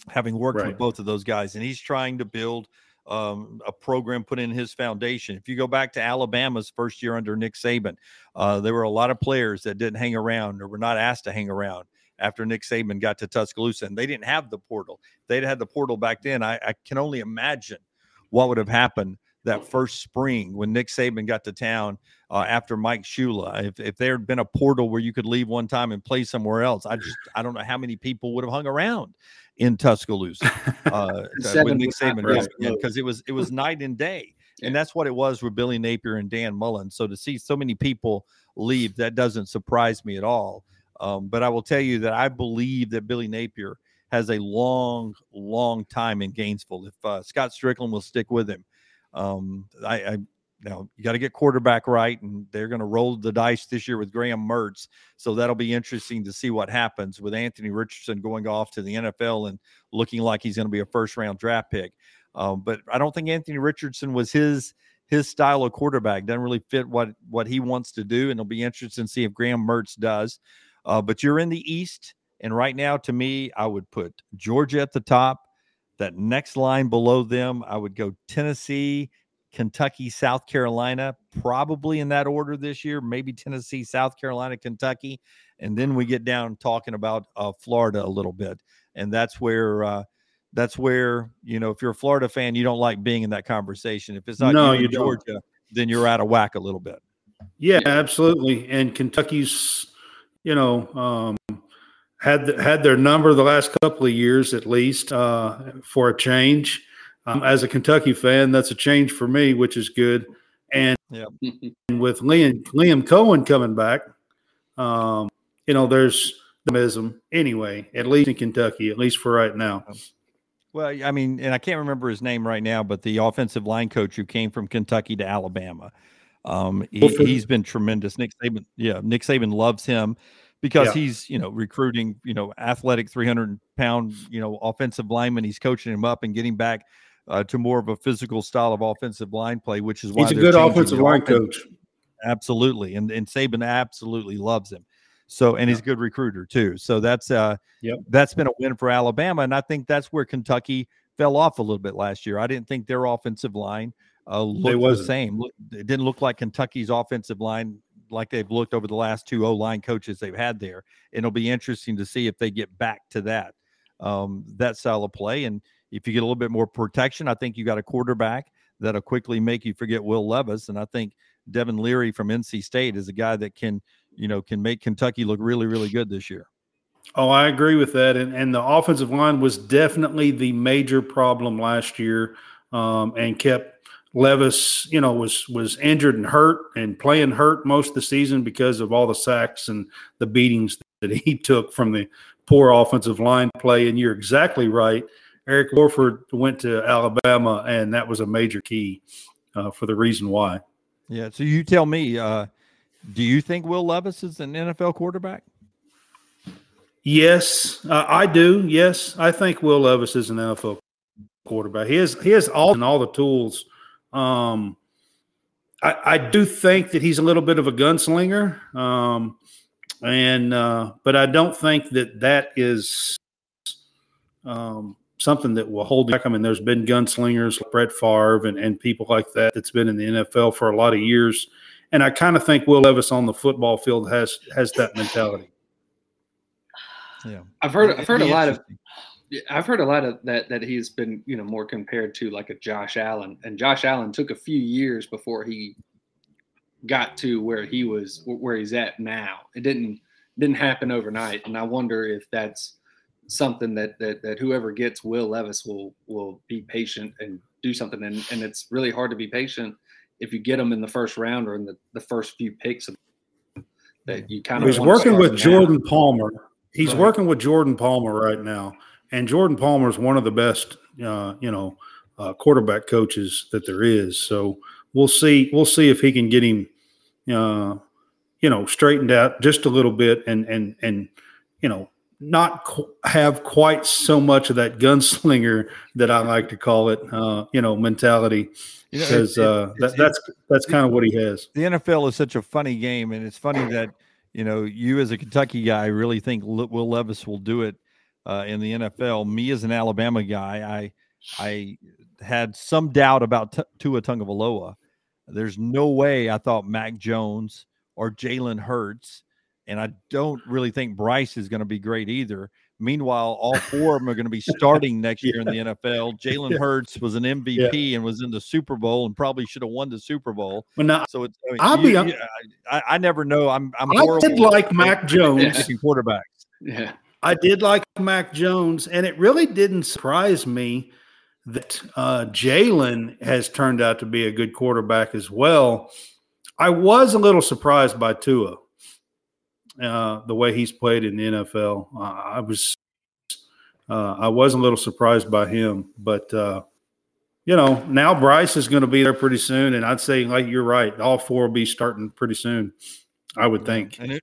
having worked right. with both of those guys, and he's trying to build um, a program put in his foundation. If you go back to Alabama's first year under Nick Saban, uh, there were a lot of players that didn't hang around or were not asked to hang around after Nick Saban got to Tuscaloosa, and they didn't have the portal. they'd had the portal back then. I, I can only imagine what would have happened that first spring when Nick Saban got to town uh, after Mike Shula. If, if there had been a portal where you could leave one time and play somewhere else, I just I don't know how many people would have hung around in Tuscaloosa *laughs* uh, when Nick Saban because it was it was night and day. And that's what it was with Billy Napier and Dan Mullen. So to see so many people leave, that doesn't surprise me at all. Um, but I will tell you that I believe that Billy Napier has a long, long time in Gainesville. If uh, Scott Stricklin will stick with him, um, I, I now you got to get quarterback right, and they're going to roll the dice this year with Graham Mertz. So that'll be interesting to see what happens with Anthony Richardson going off to the NFL and looking like he's going to be a first round draft pick. Um, but I don't think Anthony Richardson was his his style of quarterback. Doesn't really fit what what he wants to do, and it'll be interesting to see if Graham Mertz does. Uh, but you're in the East, and right now, to me, I would put Georgia at the top. That next line below them, I would go Tennessee, Kentucky, South Carolina, probably in that order this year. Maybe Tennessee, South Carolina, Kentucky, and then we get down talking about uh, Florida a little bit, and that's where. Uh, that's where you know if you're a Florida fan, you don't like being in that conversation. If it's not no, you, you Georgia, don't. then you're out of whack a little bit. Yeah, absolutely. And Kentucky's, you know, um, had had their number the last couple of years at least uh, for a change. Um, as a Kentucky fan, that's a change for me, which is good. And, yep. and *laughs* with Liam Liam Coen coming back, um, you know, there's optimism anyway, at least in Kentucky, at least for right now. Well, I mean, and I can't remember his name right now, but the offensive line coach who came from Kentucky to Alabama, um, he, has been tremendous. Nick Saban, yeah, Nick Saban loves him because yeah. he's you know recruiting you know athletic 300 pound you know offensive lineman he's coaching him up and getting back uh, to more of a physical style of offensive line play which is why he's a good offensive line coach absolutely and and Saban absolutely loves him so and yeah. he's a good recruiter too so that's uh yep. that's been a win for Alabama and I think that's where Kentucky fell off a little bit last year I didn't think their offensive line uh, looked the same. It didn't look like Kentucky's offensive line like they've looked over the last two O line coaches they've had there. And it'll be interesting to see if they get back to that um, that style of play. And if you get a little bit more protection, I think you got a quarterback that'll quickly make you forget Will Levis. And I think Devin Leary from NC State is a guy that can, you know, can make Kentucky look really, really good this year. Oh, I agree with that. And, and the offensive line was definitely the major problem last year um, and kept Levis, you know, was was injured and hurt and playing hurt most of the season because of all the sacks and the beatings that he *laughs* took from the poor offensive line play. And you're exactly right. Eric Wolford went to Alabama, and that was a major key uh, for the reason why. Yeah. So you tell me, uh, do you think Will Levis is an NFL quarterback? Yes, uh, I do. Yes, I think Will Levis is an NFL quarterback. He has he has all and all the tools. Um, I, I do think that he's a little bit of a gunslinger, um, and uh, but I don't think that that is um, something that will hold back. I mean, there's been gunslingers like Brett Favre and, and people like that that's been in the NFL for a lot of years, and I kind of think Will Levis on the football field has has that mentality. Yeah, I've heard I've heard a lot of I've heard a lot of that that he's been you know more compared to like a Josh Allen, and Josh Allen took a few years before he got to where he was where he's at now. It didn't didn't happen overnight, and I wonder if that's something that that that whoever gets Will Levis will will be patient and do something. And and it's really hard to be patient if you get them in the first round or in the, the first few picks of that you kind of. He's working with Jordan Palmer. He's right. working with Jordan Palmer right now, and Jordan Palmer is one of the best, uh, you know, uh, quarterback coaches that there is. So we'll see. We'll see if he can get him, uh, you know, straightened out just a little bit, and and and you know, not qu- have quite so much of that gunslinger that I like to call it, uh, you know, mentality. Because you know, uh, that, that's that's kind of what he has. The NFL is such a funny game, and it's funny that you know you as a Kentucky guy really think Will Levis will do it uh, in the NFL. Me as an Alabama guy, I I had some doubt about T- Tua Tagovailoa. There's no way I thought Mac Jones or Jalen Hurts, and I don't really think Bryce is going to be great either. Meanwhile, all four of them are going to be starting *laughs* next year in the NFL. Jalen yeah. Hurts was an MVP yeah. and was in the Super Bowl and probably should have won the Super Bowl. Well, now, so it's. I mean, I'll you, be. You, I, I, never know. I'm. I'm. I did like Mac Jones quarterbacks. Yeah. I did like Mac Jones, and it really didn't surprise me that uh, Jalen has turned out to be a good quarterback as well. I was a little surprised by Tua, uh, the way he's played in the NFL. Uh, I was, uh, I was a little surprised by him, but uh, you know, now Bryce is going to be there pretty soon, and I'd say, like you're right, all four will be starting pretty soon. I would think. And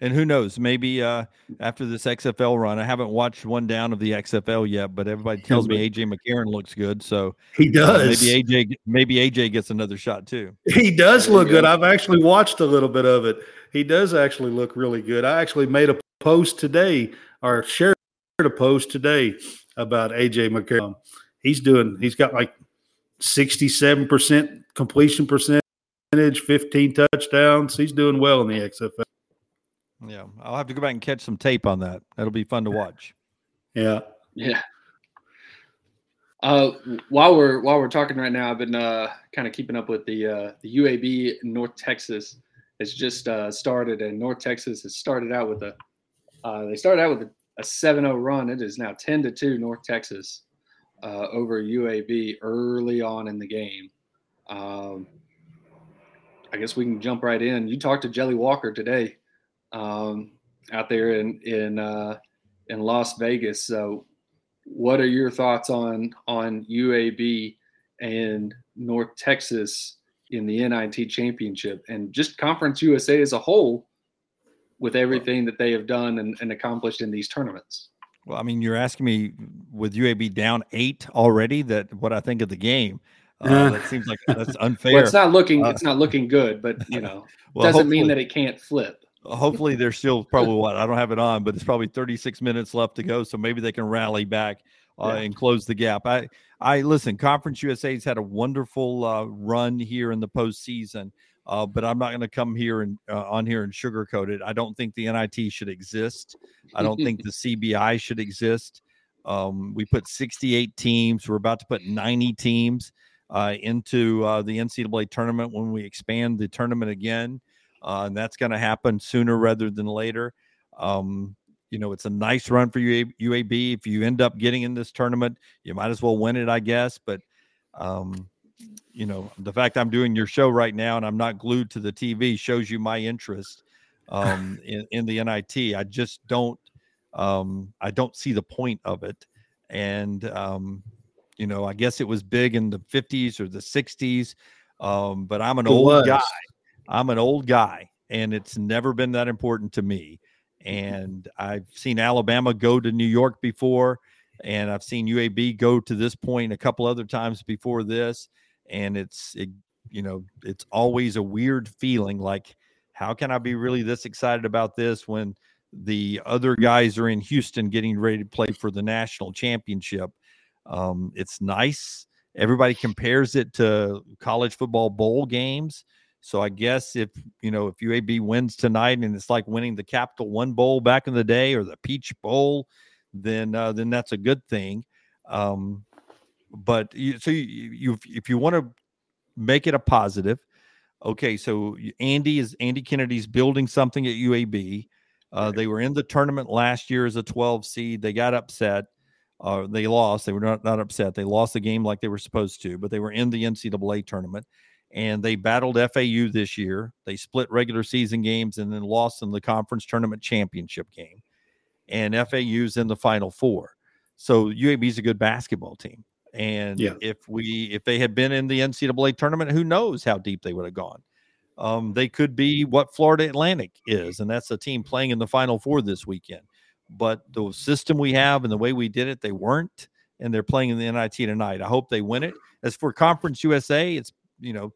and who knows? Maybe uh, after this XFL run, I haven't watched one down of the XFL yet, but everybody tells me AJ McCarron looks good, so he does. Maybe AJ, maybe AJ gets another shot too. He does look good. I've actually watched a little bit of it. He does actually look really good. I actually made a post today, or shared a post today about AJ McCarron. He's doing. He's got like sixty-seven percent completion percentage, fifteen touchdowns. He's doing well in the XFL. Yeah, I'll have to go back and catch some tape on that. That'll be fun to watch. Yeah. Yeah. Uh, while we're while we're talking right now, I've been uh, kind of keeping up with the uh, the UAB North Texas has just uh, started, and North Texas has started out with a uh, they started out with a, a 7-0 run. It is now 10 to two North Texas uh, over UAB early on in the game. Um, I guess we can jump right in. You talked to Jelly Walker today um, out there in in uh, in Las Vegas. So, what are your thoughts on on UAB and North Texas in the NIT championship and just Conference USA as a whole with everything that they have done and, and accomplished in these tournaments? Well, I mean, you're asking me with UAB down eight already that what I think of the game. Uh, that seems like *laughs* that's unfair. well, it's not looking uh, it's not looking good, but you know, *laughs* well, doesn't mean that it can't flip hopefully there's still probably what I don't have it on, but it's probably 36 minutes left to go, so maybe they can rally back uh, yeah. and close the gap. I I listen. Conference USA's had a wonderful uh, run here in the postseason, uh, but I'm not going to come here and uh, on here and sugarcoat it. I don't think the NIT should exist. I don't think the CBI should exist. Um, we put 68 teams. We're about to put 90 teams uh, into uh, the NCAA tournament when we expand the tournament again uh, and that's going to happen sooner rather than later. Um, you know, it's a nice run for UAB. If you end up getting in this tournament, you might as well win it, I guess. But, um, you know, the fact I'm doing your show right now and I'm not glued to the TV shows you my interest um, *laughs* in, in the NIT. I just don't, um, I don't see the point of it. And, um, you know, I guess it was big in the 50s or the 60s, um, but I'm an it old was. guy I'm an old guy and it's never been that important to me. And I've seen Alabama go to New York before, and I've seen UAB go to this point a couple other times before this, and it's it, you know it's always a weird feeling like how can I be really this excited about this when the other guys are in Houston getting ready to play for the national championship. Um, it's nice. Everybody compares it to college football bowl games. So I guess if you know if UAB wins tonight and it's like winning the Capital One Bowl back in the day or the Peach Bowl, then uh, then that's a good thing. Um, but you, so you, you if you want to make it a positive, okay. So Andy is Andy Kennedy's building something at UAB. Uh, they were in the tournament last year as a 12 seed. They got upset. Uh, they lost. They were not, not upset. They lost the game like they were supposed to, but they were in the NCAA tournament and they battled FAU this year. They split regular season games and then lost in the conference tournament championship game. And FAU's in the final four. So UAB is a good basketball team. And yeah. if we if they had been in the NCAA tournament, who knows how deep they would have gone. Um, they could be what Florida Atlantic is, and that's a team playing in the Final Four this weekend. But the system we have and the way we did it, they weren't, and they're playing in the NIT tonight. I hope they win it. As for Conference USA, it's you know,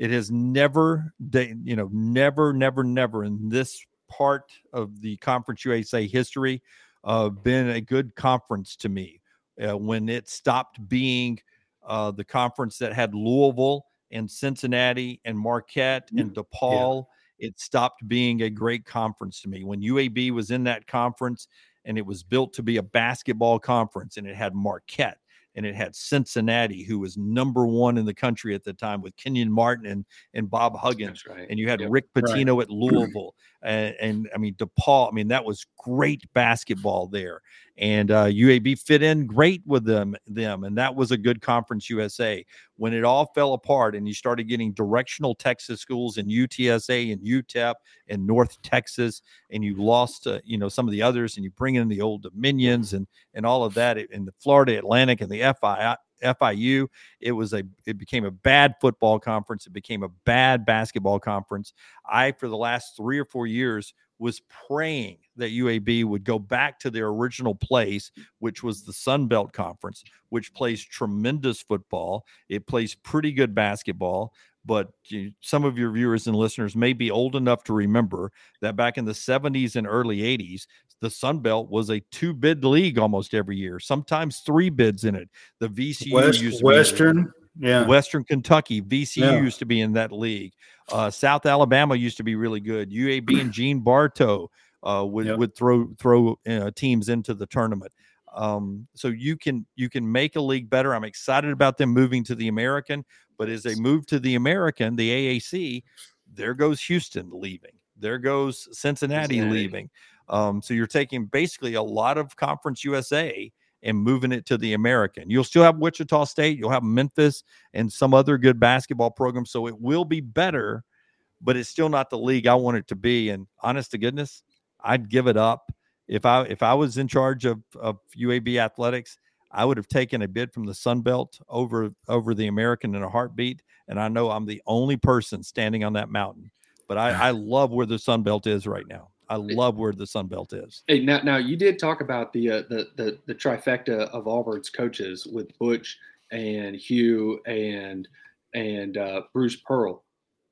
it has never, you know, never, never, never in this part of the Conference USA history uh, been a good conference to me. Uh, when it stopped being uh, the conference that had Louisville and Cincinnati and Marquette and mm, DePaul, yeah. it stopped being a great conference to me. When UAB was in that conference and it was built to be a basketball conference and it had Marquette and it had Cincinnati, who was number one in the country at the time with Kenyon Martin and, and Bob Huggins. Right. And you had yep. Rick Pitino right. at Louisville. And, and, I mean, DePaul, I mean, that was great basketball there. And uh, UAB fit in great with them, them. And that was a good conference USA. When it all fell apart and you started getting directional Texas schools and UTSA and UTEP and North Texas, and you lost, uh, you know, some of the others, and you bring in the old Dominions and and all of that, in the Florida Atlantic and the FI, FIU. It was a it became a bad football conference. It became a bad basketball conference. I for the last three or four years was praying that UAB would go back to their original place, which was the Sun Belt Conference, which plays tremendous football. It plays pretty good basketball. But you, some of your viewers and listeners may be old enough to remember that back in the 70s and early 80s, the Sun Belt was a two bid league almost every year, sometimes three bids in it. The VCU West, used to Western, yeah, Western Kentucky, VCU yeah. used to be in that league. Uh, South Alabama used to be really good. UAB and *clears throat* Gene Bartow uh, would yep. would throw throw uh, teams into the tournament. Um, so you can you can make a league better. I'm excited about them moving to the American, but as they move to the American, the AAC, there goes Houston leaving. There goes Cincinnati, Cincinnati. leaving. Um, so you're taking basically a lot of Conference USA and moving it to the American. You'll still have Wichita State, you'll have Memphis, and some other good basketball programs. So it will be better, but it's still not the league I want it to be. And honest to goodness, I'd give it up if I if I was in charge of of UAB athletics. I would have taken a bid from the Sun Belt over over the American in a heartbeat. And I know I'm the only person standing on that mountain. But I, I love where the Sun Belt is right now. I love where the Sun Belt is. Hey, now, now you did talk about the uh, the, the the trifecta of Auburn's coaches with Butch and Hugh and and uh, Bruce Pearl.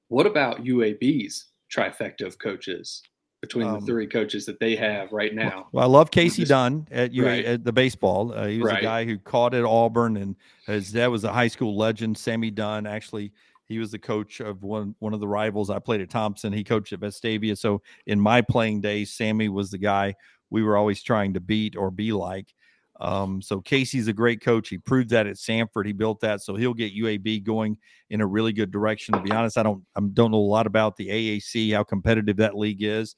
What about UAB's trifecta of coaches between um, the three coaches that they have right now? Well, I love Casey Dunn at UA right. at the baseball. Uh, he was right. a guy who caught at Auburn, and his dad was a high school legend. Sammy Dunn actually he was the coach of one one of the rivals. I played at Thompson. He coached at Vestavia. So in my playing days, Sammy was the guy we were always trying to beat or be like. Um, so Casey's a great coach. He proved that at Samford. He built that, so he'll get UAB going in a really good direction. To be honest, I don't I don't know a lot about the AAC, how competitive that league is.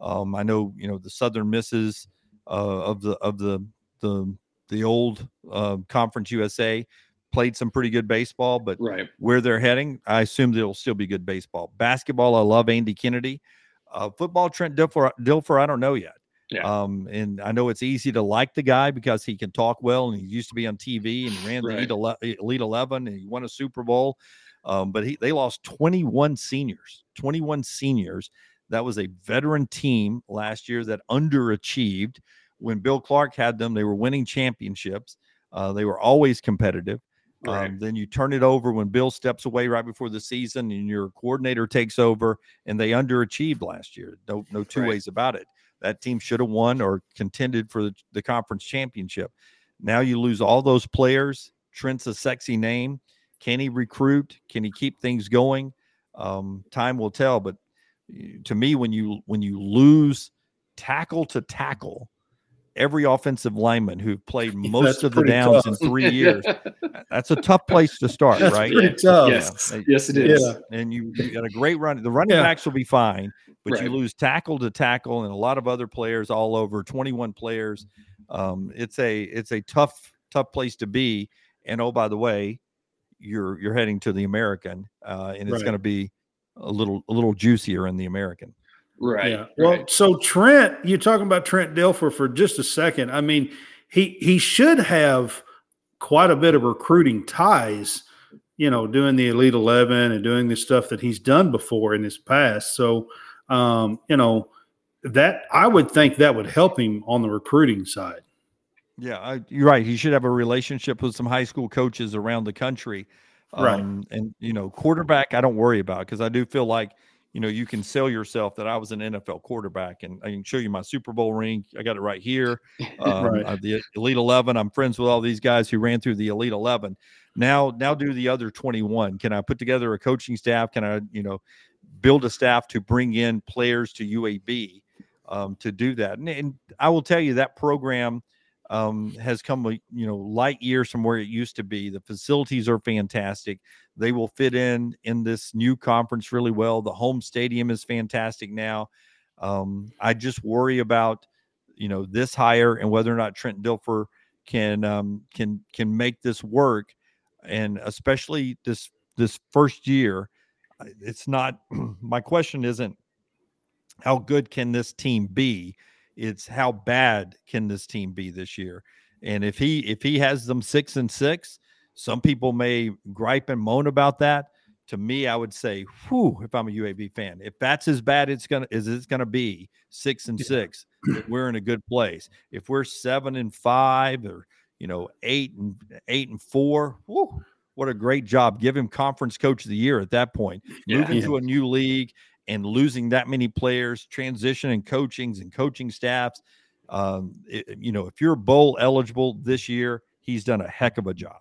Um, I know you know the Southern Misses uh, of the of the the the old uh, Conference USA played some pretty good baseball, but right. where they're heading, I assume they'll still be good baseball. Basketball, I love Andy Kennedy. Uh, football, Trent Dilfer, Dilfer, I don't know yet. Yeah. Um, and I know it's easy to like the guy because he can talk well and he used to be on TV and he ran right. the Elite 11 and he won a Super Bowl. Um, but he, they lost 21 seniors, 21 seniors That was a veteran team last year that underachieved. When Bill Clark had them, they were winning championships. Uh, they were always competitive. Right. Um, then you turn it over when Bill steps away right before the season, and your coordinator takes over, and they underachieved last year. No, no two Right. ways about it. That team should have won or contended for the, the conference championship. Now you lose all those players. Trent's a sexy name. Can he recruit? Can he keep things going? Um, time will tell. But to me, when you when you lose tackle to tackle, every offensive lineman who played *laughs* most of the pretty downs in three *laughs* years, that's a tough place to start, That's right? pretty tough. yes, Yeah. yes, it is. Yeah. And you, you got a great run. The running Yeah. backs will be fine, but Right. you lose tackle to tackle and a lot of other players all over. Twenty one players. Um, it's a it's a tough tough place to be. And oh, by the way, you're you're heading to the American, uh, and it's Right. going to be a little a little juicier in the American. Right. Yeah. Well, right. so Trent, you're talking about Trent Dilfer for just a second. I mean, he he should have quite a bit of recruiting ties, you know, doing the Elite Eleven and doing the stuff that he's done before in his past. So, um, you know, that I would think that would help him on the recruiting side. Yeah, I, you're right. He should have a relationship with some high school coaches around the country. Right. Um, and you know, quarterback, I don't worry about because I do feel like you know you can sell yourself that I was an NFL quarterback, and I can show you my Super Bowl ring. I got it right here. *laughs* Um, Right. uh, the Elite Eleven. I'm friends with all these guys who ran through the Elite Eleven. Now, now do the other 21. Can I put together a coaching staff? Can I, you know, build a staff to bring in players to UAB um, to do that? And, and I will tell you that program um, has come, you know, light years from where it used to be. The facilities are fantastic. They will fit in in this new conference really well. The home stadium is fantastic now. Um, I just worry about, you know, this hire and whether or not Trent Dilfer can um, can can make this work, and especially this this first year. It's not. *clears throat* my question isn't how good can this team be it's how bad can this team be this year? And if he if he has them six and six some people may gripe and moan about that. To me i would say whew if i'm a uab fan if that's as bad it's gonna as it's gonna be six and six we're in a good place. If we're seven and five or you know eight and eight and four whew, what a great job. Give him conference coach of the year at that point. Yeah. moving Yeah. to a new league and losing that many players, transition and coachings and coaching staffs. Um, it- you know, if you're bowl eligible this year, he's done a heck of a job.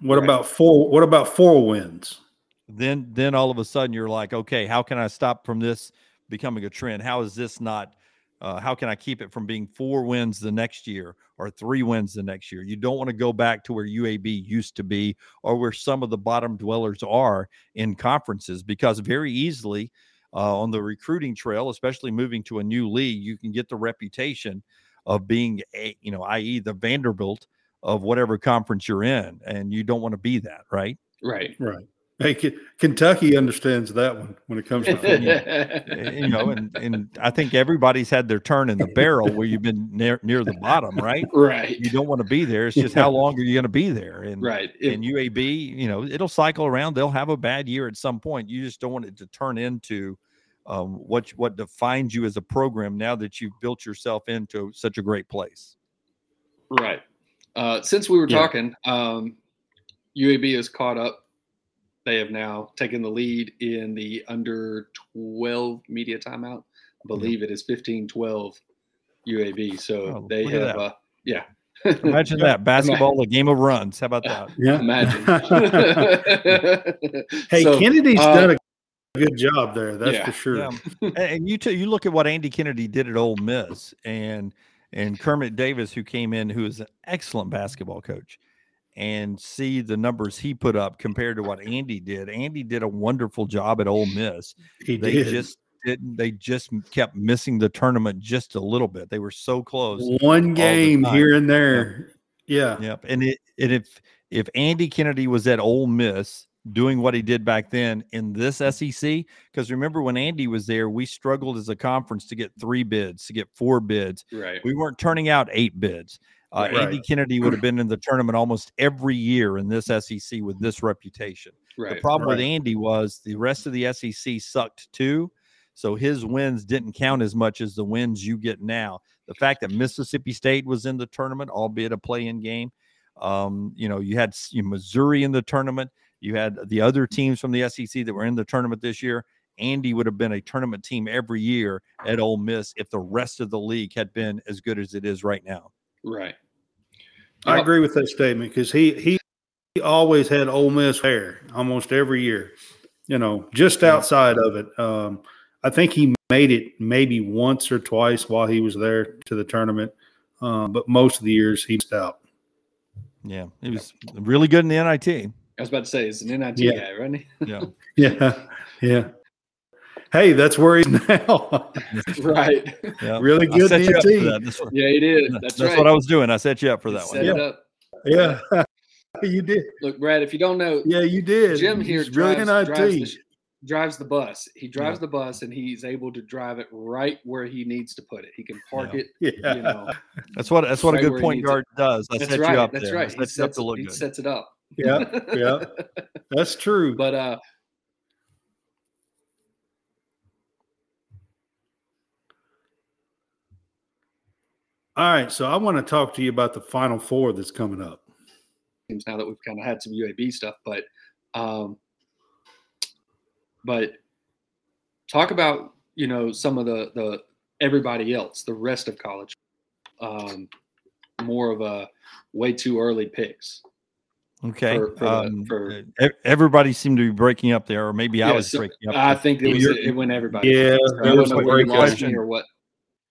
What Right. about four? What about four wins? Then, then all of a sudden you're like, okay, how can I stop from this becoming a trend? How is this not? Uh, how can I keep it from being four wins the next year or three wins the next year? You don't want to go back to where UAB used to be or where some of the bottom dwellers are in conferences because very easily uh, on the recruiting trail, especially moving to a new league, you can get the reputation of being a, you know, i.e., the Vanderbilt of whatever conference you're in, and you don't want to be that, right? right. Right. Hey, K- Kentucky understands that one when it comes to *laughs* football. You know, and and I think everybody's had their turn in the barrel where you've been near near the bottom, right? *laughs* right. You don't want to be there. It's just how long are you going to be there? And Right. If- and UAB, you know, it'll cycle around. They'll have a bad year at some point. You just don't want it to turn into um, what what defines you as a program now that you've built yourself into such a great place. Right. Uh, since we were Yeah. talking, um, UAB is caught up. They have now taken the lead in the under 12 media timeout. I believe it is 15 12 UAB. So Oh, they look have, that. uh, yeah. Imagine that *laughs* basketball, a game of runs. How about that? Yeah. Imagine. *laughs* hey, *laughs* So, Kennedy's uh, done a good job there. That's yeah, for sure. Yeah. and, and you t- you look at what Andy Kennedy did at Ole Miss, and and Kermit Davis, who came in, who is an excellent basketball coach, and see the numbers he put up compared to what Andy did. Andy did a wonderful job at Ole Miss. He They did. just didn't. They just kept missing the tournament just a little bit. They were so close. one game here and there. Yeah. Yep. And it and if if Andy Kennedy was at Ole Miss doing what he did back then in this SEC, because remember when Andy was there, we struggled as a conference to get three bids, to get four bids. right. We weren't turning out eight bids. Uh, Right. Andy Kennedy would have been in the tournament almost every year in this SEC with this reputation. Right. The problem with Andy was the rest of the SEC sucked too. So his wins didn't count as much as the wins you get now. The fact that Mississippi State was in the tournament, albeit a play-in game, um, you know, you had Missouri in the tournament. You had the other teams from the SEC that were in the tournament this year. Andy would have been a tournament team every year at Ole Miss if the rest of the league had been as good as it is right now. Right. I agree with that statement because he he he always had Ole Miss hair almost every year. You know, just outside of it. Um, I think he made it maybe once or twice while he was there to the tournament, um, but most of the years he missed out. Yeah, he was really good in the NIT. I was about to say, he's an NIT yeah. guy, right? *laughs* Yeah, yeah, yeah. Hey, that's where he's *laughs* now. right. Yeah. Really good NIT. Yeah, he did. That's, that's right. what I was doing. I set you up for that one. Set yeah. Yeah. you did. Look, Brad, if you don't know, yeah, you did. Jim here drives, drives, the, drives, the, bus. He drives yeah. the bus, and he's able to drive it right where he needs to put it. He can park yeah. it. Yeah. You know, that's what that's what right a good point guard it. does. I that's set right. you up that's there. right. He sets, it, he sets it up. Yeah, *laughs* yeah, that's true. But uh, All right, so I want to talk to you about the Final Four that's coming up. Now that we've kind of had some UAB stuff, but um, but talk about you know some of the the everybody else, the rest of college, um, more of a way too early picks. Okay. For, for, um, for, everybody seemed to be breaking up there, or maybe yeah, I was so breaking up. I think it was it went everybody. Yeah, so was a great question or what.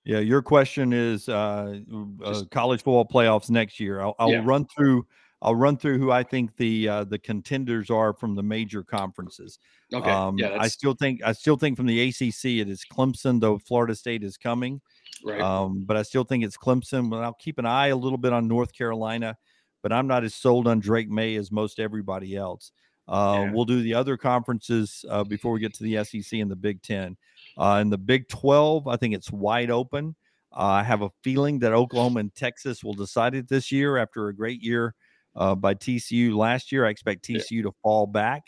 Yeah, your question is uh, uh, college football playoffs next year. I'll, I'll yeah. run through. I'll run through who I think the uh, the contenders are from the major conferences. Okay. Um, yeah, I still think I still think from the ACC it is Clemson, though Florida State is coming. Right. Um, but I still think it's Clemson. But I'll keep an eye a little bit on North Carolina. But I'm not as sold on Drake Maye as most everybody else. Uh, yeah. We'll do the other conferences uh, before we get to the SEC and the Big Ten. Uh, in the Big 12, I think it's wide open. Uh, I have a feeling that Oklahoma and Texas will decide it this year after a great year uh, by TCU last year. I expect TCU to fall back.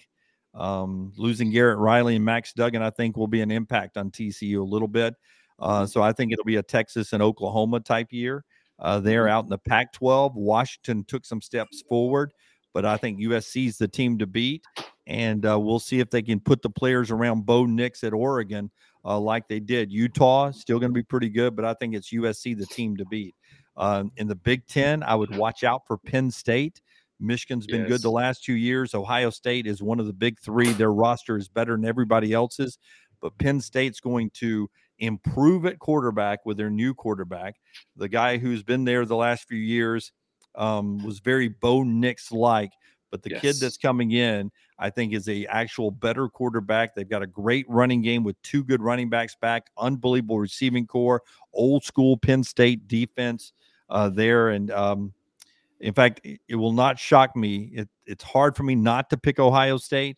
Um, losing Garrett Riley and Max Duggan, I think, will be an impact on TCU a little bit. Uh, so I think it'll be a Texas and Oklahoma type year. Uh, they're mm-hmm. out in the Pac 12. Washington took some steps forward, but I think USC is the team to beat. And uh, we'll see if they can put the players around Bo Nix at Oregon uh, like they did. Utah still going to be pretty good, but I think it's USC the team to beat. Uh, in the Big Ten, I would watch out for Penn State. Michigan's been yes. good the last two years. Ohio State is one of the big three. Their roster is better than everybody else's, but Penn State's going to improve at quarterback with their new quarterback. The guy who's been there the last few years um, was very Bo Nix like, but the yes. kid that's coming in, I think, is a actual better quarterback. They've got a great running game with two good running backs back, unbelievable receiving core, old school Penn State defense uh, there, and um, in fact, it, will not shock me. It, it's hard for me not to pick Ohio State.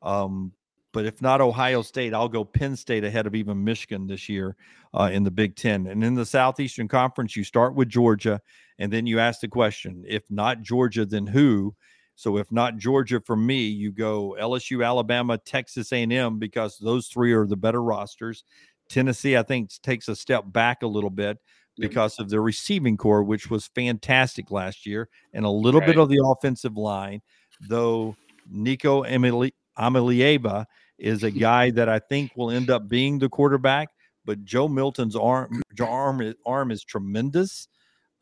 Um, but if not Ohio State, I'll go Penn State ahead of even Michigan this year uh, in the Big Ten. And in the Southeastern Conference, you start with Georgia, and then you ask the question: if not Georgia, then who? So if not Georgia for me, you go LSU, Alabama, Texas A&M because those three are the better rosters. Tennessee, I think, takes a step back a little bit because of the receiving core, which was fantastic last year, and a little right. bit of the offensive line. Though Nico Iamaleava is a *laughs* guy that I think will end up being the quarterback, but Joe Milton's arm arm arm is tremendous.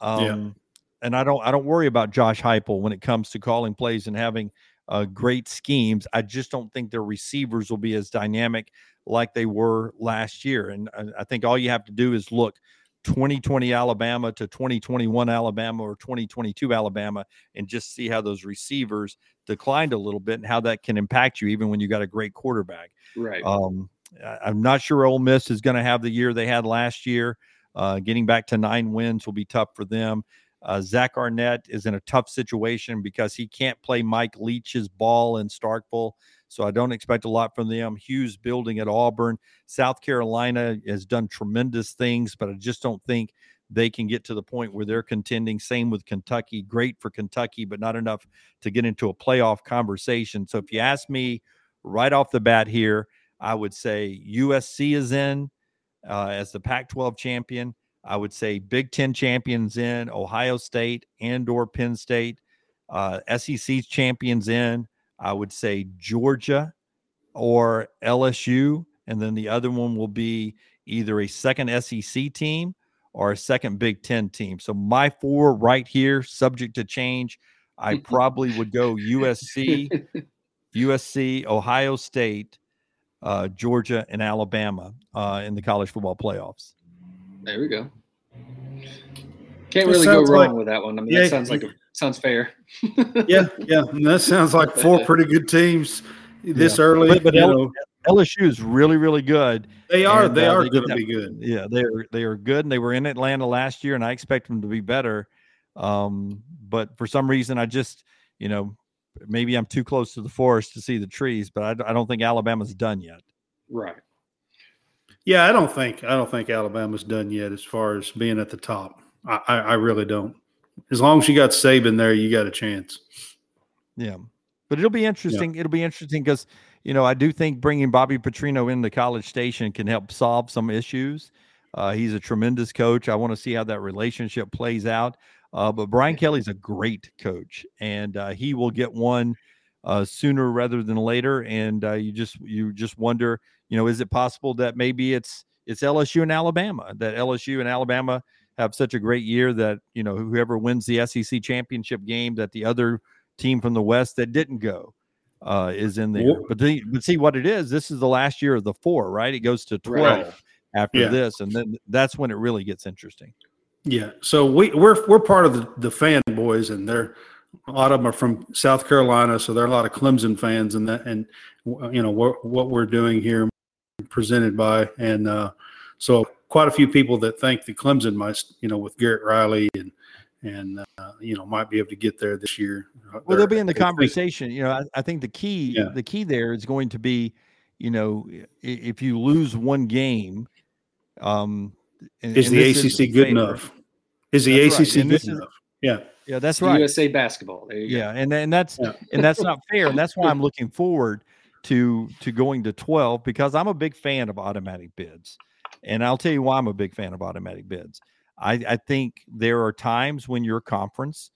Um, yeah and I don't I don't worry about Josh Heupel when it comes to calling plays and having uh, great schemes. I just don't think their receivers will be as dynamic like they were last year. And I, I think all you have to do is look 2020 Alabama to 2021 Alabama or 2022 Alabama and just see how those receivers declined a little bit and how that can impact you even when you got a great quarterback. Right. Um, I'm not sure Ole Miss is going to have the year they had last year. Uh, getting back to nine wins will be tough for them. Uh, Zach Arnett is in a tough situation because he can't play Mike Leach's ball in Starkville. So I don't expect a lot from them. Hugh's building at Auburn. South Carolina has done tremendous things, but I just don't think they can get to the point where they're contending. Same with Kentucky. Great for Kentucky, but not enough to get into a playoff conversation. So if you ask me right off the bat here, I would say USC is in uh, as the Pac-12 champion. I would say Big Ten champions in Ohio State and or Penn State. Uh, SEC champions in. I would say Georgia or LSU, and then the other one will be either a second SEC team or a second Big Ten team. So my four right here, subject to change, I probably would go USC, USC, Ohio State, uh, Georgia, and Alabama uh, in the college football playoffs. There we go. Can't really go wrong like, with that one. I mean, yeah, that sounds like a, sounds fair. *laughs* yeah, yeah, and that sounds like *laughs* four pretty good teams this yeah. early. But, but L- LSU is really, really good. They are. And, they uh, are going to be good. Yeah, they are. They are good, and they were in Atlanta last year, and I expect them to be better. Um, but for some reason, I just, you know, maybe I'm too close to the forest to see the trees, but I, I don't think Alabama's done yet. Right. Yeah, I don't think I don't think Alabama's done yet as far as being at the top. I, I, I really don't. As long as you got Saban there, you got a chance. Yeah, but it'll be interesting. Yeah. It'll be interesting because you know I do think bringing Bobby Petrino in the College Station can help solve some issues. Uh, he's a tremendous coach. I want to see how that relationship plays out. Uh, but Brian Kelly's a great coach, and uh, he will get one uh, sooner rather than later. And uh, you just you just wonder, you know, is it possible that maybe it's it's LSU and Alabama that LSU and Alabama have such a great year that you know whoever wins the SEC championship game that the other team from the West that didn't go uh, is in there. But the, but see what it is. This is the last year of the four, right? It goes to twelve right. after yeah. this, and then that's when it really gets interesting. Yeah. So we we're we're part of the, the fan boys, and they're a lot of them are from South Carolina, so there are a lot of Clemson fans, and that and you know what what we're doing here, presented by, and uh, so quite a few people that think the Clemson might, you know, with Garrett Riley and and uh, you know might be able to get there this year. Well, they'll be in the conversation. you know, I, I, think the key yeah. the key there is going to be, you know, if you lose one game, um, and, is and the ACC good enough? Is the that's ACC right. good enough? yeah. Yeah, that's right. USA basketball. yeah, and and that's yeah. and that's not fair, and that's why I'm looking forward to to going to 12 because I'm a big fan of automatic bids, and I'll tell you why I'm a big fan of automatic bids. I, I think there are times when your conference,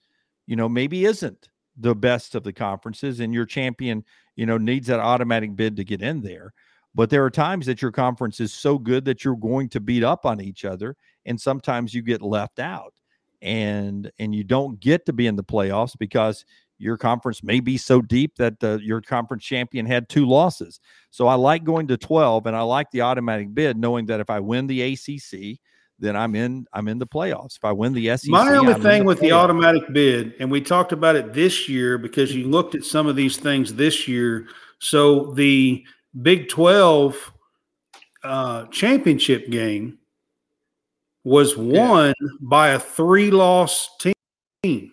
you know, maybe isn't the best of the conferences, and your champion, you know, needs that automatic bid to get in there. But there are times that your conference is so good that you're going to beat up on each other, and sometimes you get left out, and and you don't get to be in the playoffs because your conference may be so deep that uh, your conference champion had two losses. So I like going to 12, and I like the automatic bid, knowing that if I win the ACC, then I'm in. I'm in the playoffs. If I win the SEC, my only I'm thing the with playoffs. the automatic bid, and we talked about it this year because you looked at some of these things this year. So the Big 12 uh, championship game was won yeah. by a three loss team.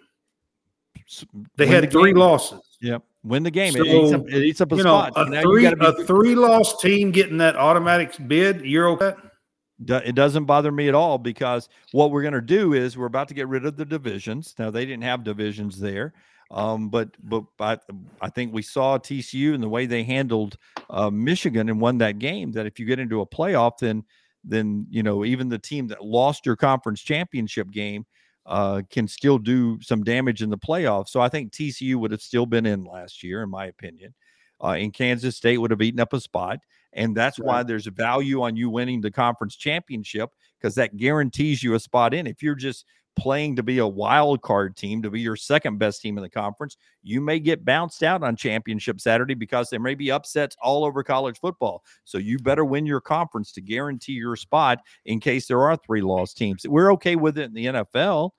They had the three game. losses. Yep. Win the game. So, it, eats up, it eats up a spot. Know, a, three, a three loss team getting that automatic bid, you're okay? It doesn't bother me at all because what we're going to do is we're about to get rid of the divisions. Now, they didn't have divisions there. Um, but but I, I think we saw TCU and the way they handled uh, Michigan and won that game. That if you get into a playoff, then then you know even the team that lost your conference championship game uh, can still do some damage in the playoffs. So I think TCU would have still been in last year, in my opinion. Uh, and Kansas State would have eaten up a spot, and that's right. why there's a value on you winning the conference championship because that guarantees you a spot in. If you're just playing to be a wild card team, to be your second best team in the conference, you may get bounced out on championship Saturday because there may be upsets all over college football. So you better win your conference to guarantee your spot in case there are three lost teams. We're okay with it in the NFL.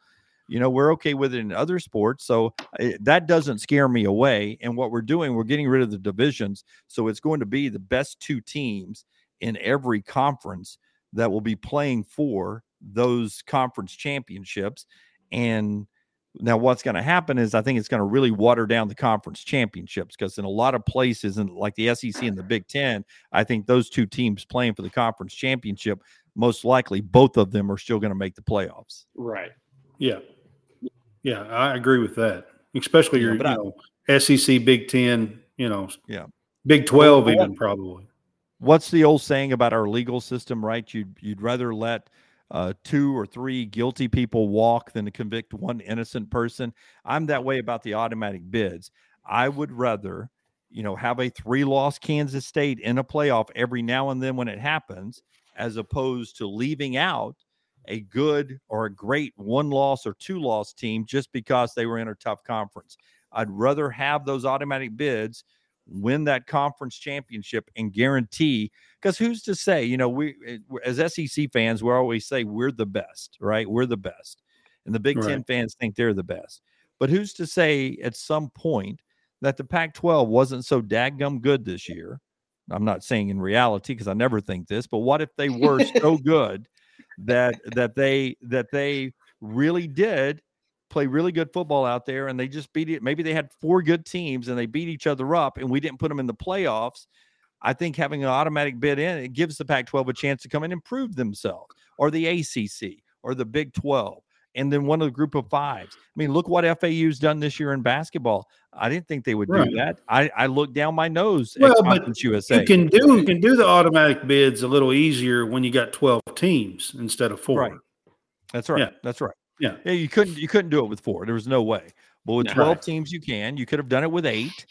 You know, we're okay with it in other sports. So eh, that doesn't scare me away. And what we're doing, we're getting rid of the divisions. So it's going to be the best two teams in every conference that will be playing for those conference championships. And now what's going to happen is I think it's going to really water down the conference championships because in a lot of places, and like the SEC and the mm-hmm. Big Ten, I think those two teams playing for the conference championship, most likely both of them are still going to make the playoffs. Right. Yeah. Yeah, I agree with that. Especially your, you know, SEC, Big Ten, you know, yeah, Big Twelve, well, even probably. what's the old saying about our legal system, right? You'd you'd rather let uh, two or three guilty people walk than to convict one innocent person. I'm that way about the automatic bids. I would rather, you know, have a three loss Kansas State in a playoff every now and then when it happens, as opposed to leaving out a good or a great one loss or two loss team just because they were in a tough conference. I'd rather have those automatic bids win that conference championship and guarantee because who's to say you know we eh, as sec fans we always say we're the best right we're the best and the big right. 10 fans think they're the best but who's to say at some point that the pac 12 wasn't so daggum good this year i'm not saying in reality because i never think this but what if they were so *laughs* good that that they that they really did play really good football out there and they just beat it. Maybe they had four good teams and they beat each other up and we didn't put them in the playoffs. I think having an automatic bid in it gives the Pac 12 a chance to come and prove themselves or the ACC or the Big 12 and then one of the group of fives. I mean, look what FAU's done this year in basketball. I didn't think they would right. do that. I, I looked down my nose well, but USA. You can do you can do the automatic bids a little easier when you got 12 teams instead of four. Right. That's right. Yeah. That's right. Yeah. Yeah, you couldn't you couldn't do it with four. There was no way. But with 12 right. teams, you can. You could have done it with eight,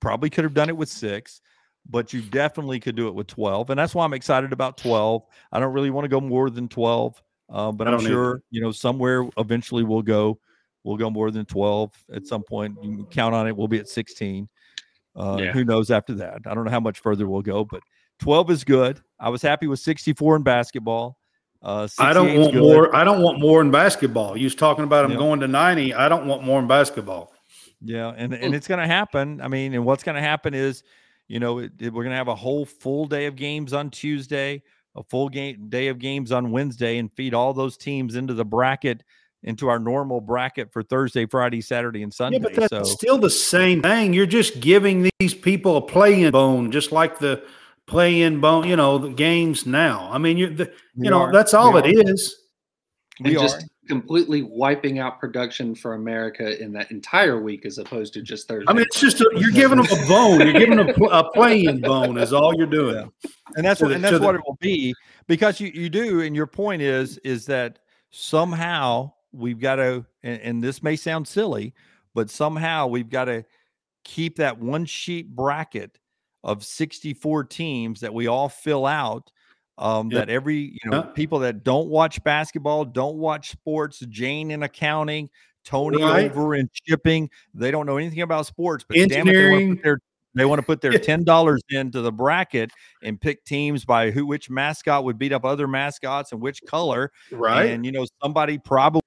probably could have done it with six, but you definitely could do it with 12. And that's why I'm excited about 12. I don't really want to go more than 12. Uh, but I'm sure, either. you know, somewhere eventually we'll go, we'll go more than 12 at some point. You can count on it. We'll be at 16. Uh, yeah. Who knows after that? I don't know how much further we'll go, but 12 is good. I was happy with 64 in basketball. Uh, I don't want good. more. I don't want more in basketball. You was talking about him going to ninety. I don't want more in basketball. Yeah, and and it's going to happen. I mean, and what's going to happen is, you know, it, it, we're going to have a whole full day of games on Tuesday, a full game day of games on Wednesday, and feed all those teams into the bracket into our normal bracket for Thursday, Friday, Saturday, and Sunday. Yeah, but that's so, still the same thing. You're just giving these people a playing bone, just like the play in bone, you know, the games now. I mean, you the, you know, are. that's all we it are. is. We and just completely wiping out production for America in that entire week as opposed to just Thursday. I mean, it's just a, you're giving them a bone. You're giving them a, a playing bone is all you're doing. Yeah. And that's what and that's what the, it will be because you you do and your point is is that somehow we've got to and, and this may sound silly, but somehow we've got to keep that one sheet bracket of 64 teams that we all fill out um, that every you know yeah. people that don't watch basketball don't watch sports jane in accounting tony right. over in shipping they don't know anything about sports but engineering damn it, they want to put their *laughs* ten dollars into the bracket and pick teams by who which mascot would beat up other mascots and which color. Right. And you know, somebody probably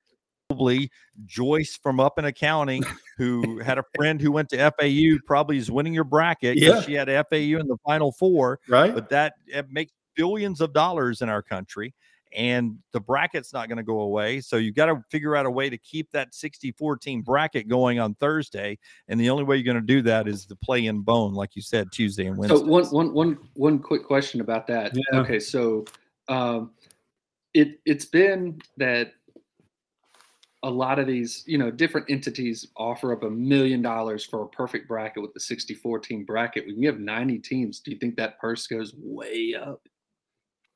probably Joyce from up in accounting who *laughs* had a friend who went to FAU probably is winning your bracket. Yeah. She had FAU in the final four. Right. But that makes billions of dollars in our country. And the bracket's not going to go away. So you've got to figure out a way to keep that 64 team bracket going on Thursday. And the only way you're going to do that is the play in bone, like you said, Tuesday and Wednesday. So one, one, one, one quick question about that. Yeah. Okay. So um, it, it's been that a lot of these, you know, different entities offer up a million dollars for a perfect bracket with the 64 team bracket. When you have 90 teams, do you think that purse goes way up?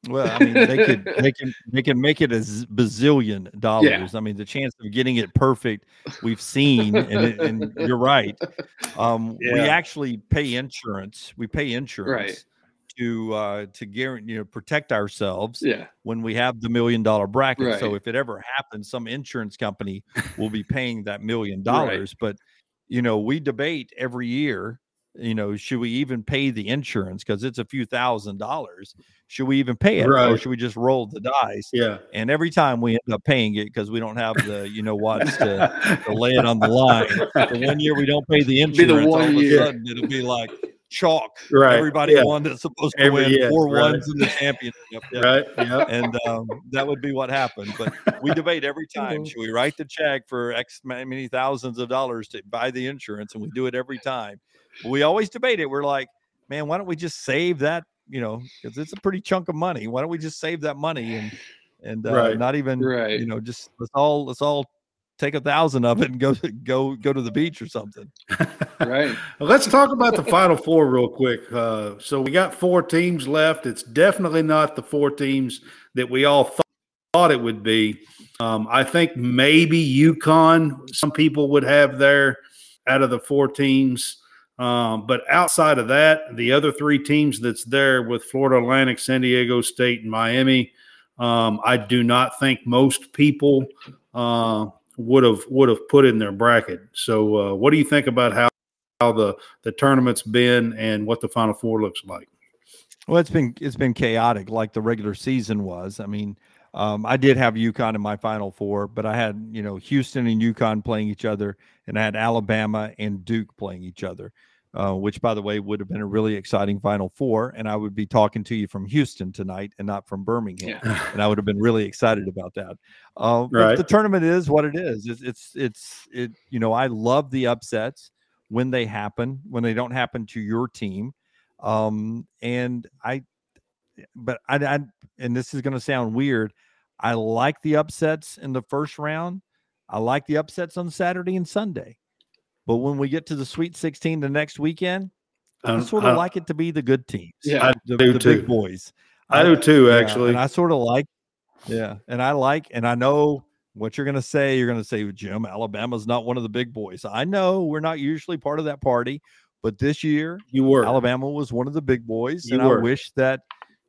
Well, I mean, they could *laughs* they can they can make it a bazillion dollars. Yeah. I mean, the chance of getting it perfect, we've seen, and, and you're right. Um, yeah. We actually pay insurance. We pay insurance right to uh to guarantee you know protect ourselves yeah when we have the million dollar bracket right. so if it ever happens some insurance company will be paying that million *laughs* dollars but you know we debate every year you know should we even pay the insurance because it's a few thousand dollars should we even pay it right. or should we just roll the dice yeah and every time we end up paying it because we don't have the you know what to, *laughs* to lay it on the line the one year we don't pay the insurance be the one all of a sudden it'll be like chalk. Right. Everybody yeah. won that's supposed to Every, win yeah, four right. ones in the championship. Yeah. Right. Yeah. And um, that would be what happened. But we debate every *laughs* time. Should we write the check for X many thousands of dollars to buy the insurance? And we do it every time. But we always debate it. We're like, man, why don't we just save that? You know, because it's a pretty chunk of money. Why don't we just save that money and and uh, right. not even right. you know just let's all let's all take a thousand of it and go go go to the beach or something. *laughs* right. Let's talk about the Final Four real quick. Uh, so we got four teams left. It's definitely not the four teams that we all thought, thought it would be. Um, I think maybe UConn. Some people would have there out of the four teams. Um, but outside of that, the other three teams that's there with Florida Atlantic, San Diego State, and Miami, um, I do not think most people uh, would have would have put in their bracket. So, uh, what do you think about how how the the tournament's been and what the Final Four looks like? Well, it's been it's been chaotic, like the regular season was. I mean, um, I did have UConn in my Final Four, but I had you know Houston and UConn playing each other, and I had Alabama and Duke playing each other uh, which, by the way, would have been a really exciting Final Four. And I would be talking to you from Houston tonight and not from Birmingham. Yeah. *sighs* And I would have been really excited about that. Uh, right. But the tournament is what it is. It's, it's, it's, it, you know, I love the upsets when they happen, when they don't happen to your team. Um, and I, but I, I and this is going to sound weird. I like the upsets in the first round. I like the upsets on Saturday and Sunday. But when we get to the Sweet 16 the next weekend, I um, sort of uh, like it to be the good teams. Yeah, I the, do the too. big boys. I, I do too, actually. Yeah, I sort of like, yeah, and I like, and I know what you're going to say. You're going to say, Jim, Alabama's not one of the big boys. I know we're not usually part of that party, but this year, you were. Alabama was one of the big boys, you and were. I wish that,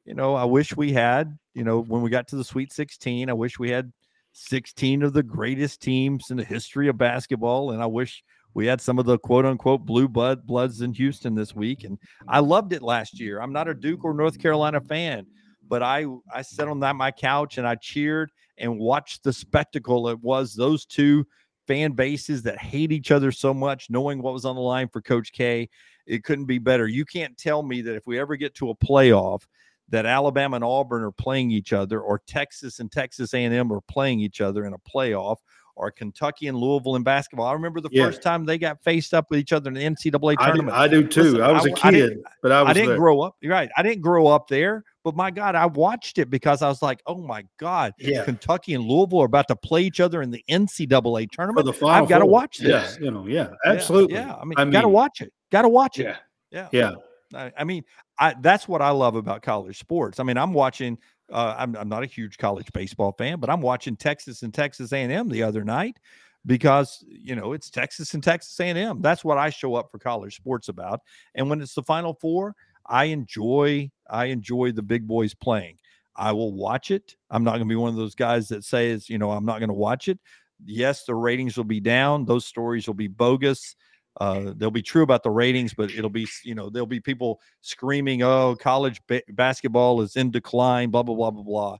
you know, I wish we had, you know, when we got to the Sweet 16, I wish we had 16 of the greatest teams in the history of basketball, and I wish we had some of the quote unquote blue blood bloods in Houston this week, and I loved it last year. I'm not a Duke or North Carolina fan, but I I sat on that my couch and I cheered and watched the spectacle it was those two fan bases that hate each other so much, knowing what was on the line for Coach K. It couldn't be better. You can't tell me that if we ever get to a playoff that Alabama and Auburn are playing each other, or Texas and Texas A&M are playing each other in a playoff, or Kentucky and Louisville in basketball. I remember the yeah. first time they got faced up with each other in the NCAA tournament. I do, I do too. Listen, I was a kid, I but I was I didn't there. grow up. You're right. I didn't grow up there, but my God, I watched it because I was like, oh my God, yeah. Kentucky and Louisville are about to play each other in the NCAA tournament. I've got to watch this. Yeah, you know, yeah, absolutely. Yeah, yeah. I mean, I got to watch it. Got to watch it. Yeah, yeah. I, I mean, I, that's what I love about college sports. I mean, I'm watching. Uh, I'm, I'm not a huge college baseball fan, but I'm watching Texas and Texas A&M the other night because you know it's Texas and Texas A&M. That's what I show up for college sports about. And when it's the Final Four, I enjoy I enjoy the big boys playing. I will watch it. I'm not going to be one of those guys that says, you know, I'm not going to watch it. Yes, the ratings will be down. Those stories will be bogus. Uh, they'll be true about the ratings, but it'll be, you know, there'll be people screaming, "Oh, college ba- basketball is in decline." Blah blah blah blah blah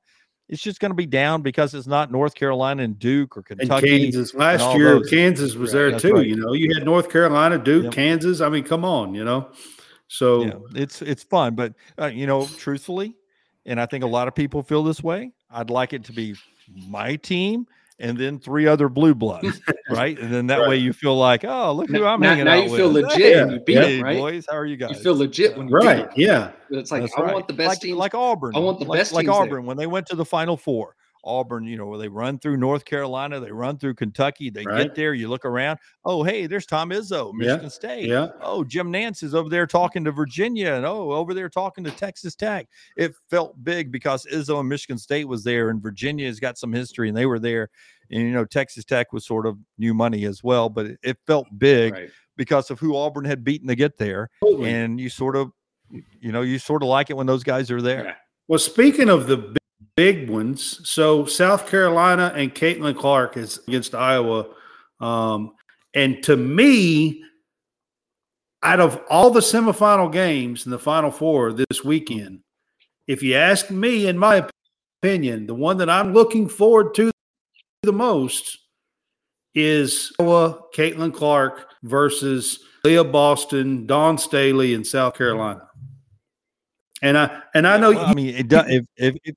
it's just going to be down because it's not North Carolina and Duke or Kentucky. And Kansas last and year, those. Kansas was there too. Right. You know, you had North Carolina, Duke, yep. Kansas. I mean, come on, you know. So yeah, it's it's fun, but uh, you know, truthfully, and I think a lot of people feel this way. I'd like it to be my team and then three other blue bloods, *laughs* right? And then that right. way you feel like, oh, look who I'm now, hanging now out with. Now you with. feel legit yeah. you beat hey, them, right? Boys, how are you guys? You feel legit when you right. Yeah, it's like That's I right. want the best like, teams. like Auburn. I want the like, best like Auburn there. when they went to the Final Four. Auburn, you know, where they run through North Carolina, they run through Kentucky, they right. get there, you look around. Oh, hey, there's Tom Izzo, Michigan yeah. State. Yeah. Oh, Jim Nantz is over there talking to Virginia, and oh, over there talking to Texas Tech. It felt big because Izzo and Michigan State was there, and Virginia has got some history, and they were there. And you know, Texas Tech was sort of new money as well, but it, it felt big right. because of who Auburn had beaten to get there. Totally. And you sort of, you know, you sort of like it when those guys are there. Yeah. Well, speaking of the big ones. So South Carolina and Caitlin Clark is against Iowa. Um, and to me, out of all the semifinal games in the Final Four this weekend, if you ask me, in my opinion, the one that I'm looking forward to the most is Iowa, Caitlin Clark versus Aliyah Boston, Dawn Staley in South Carolina. And I and I know well, I mean it does if, if, if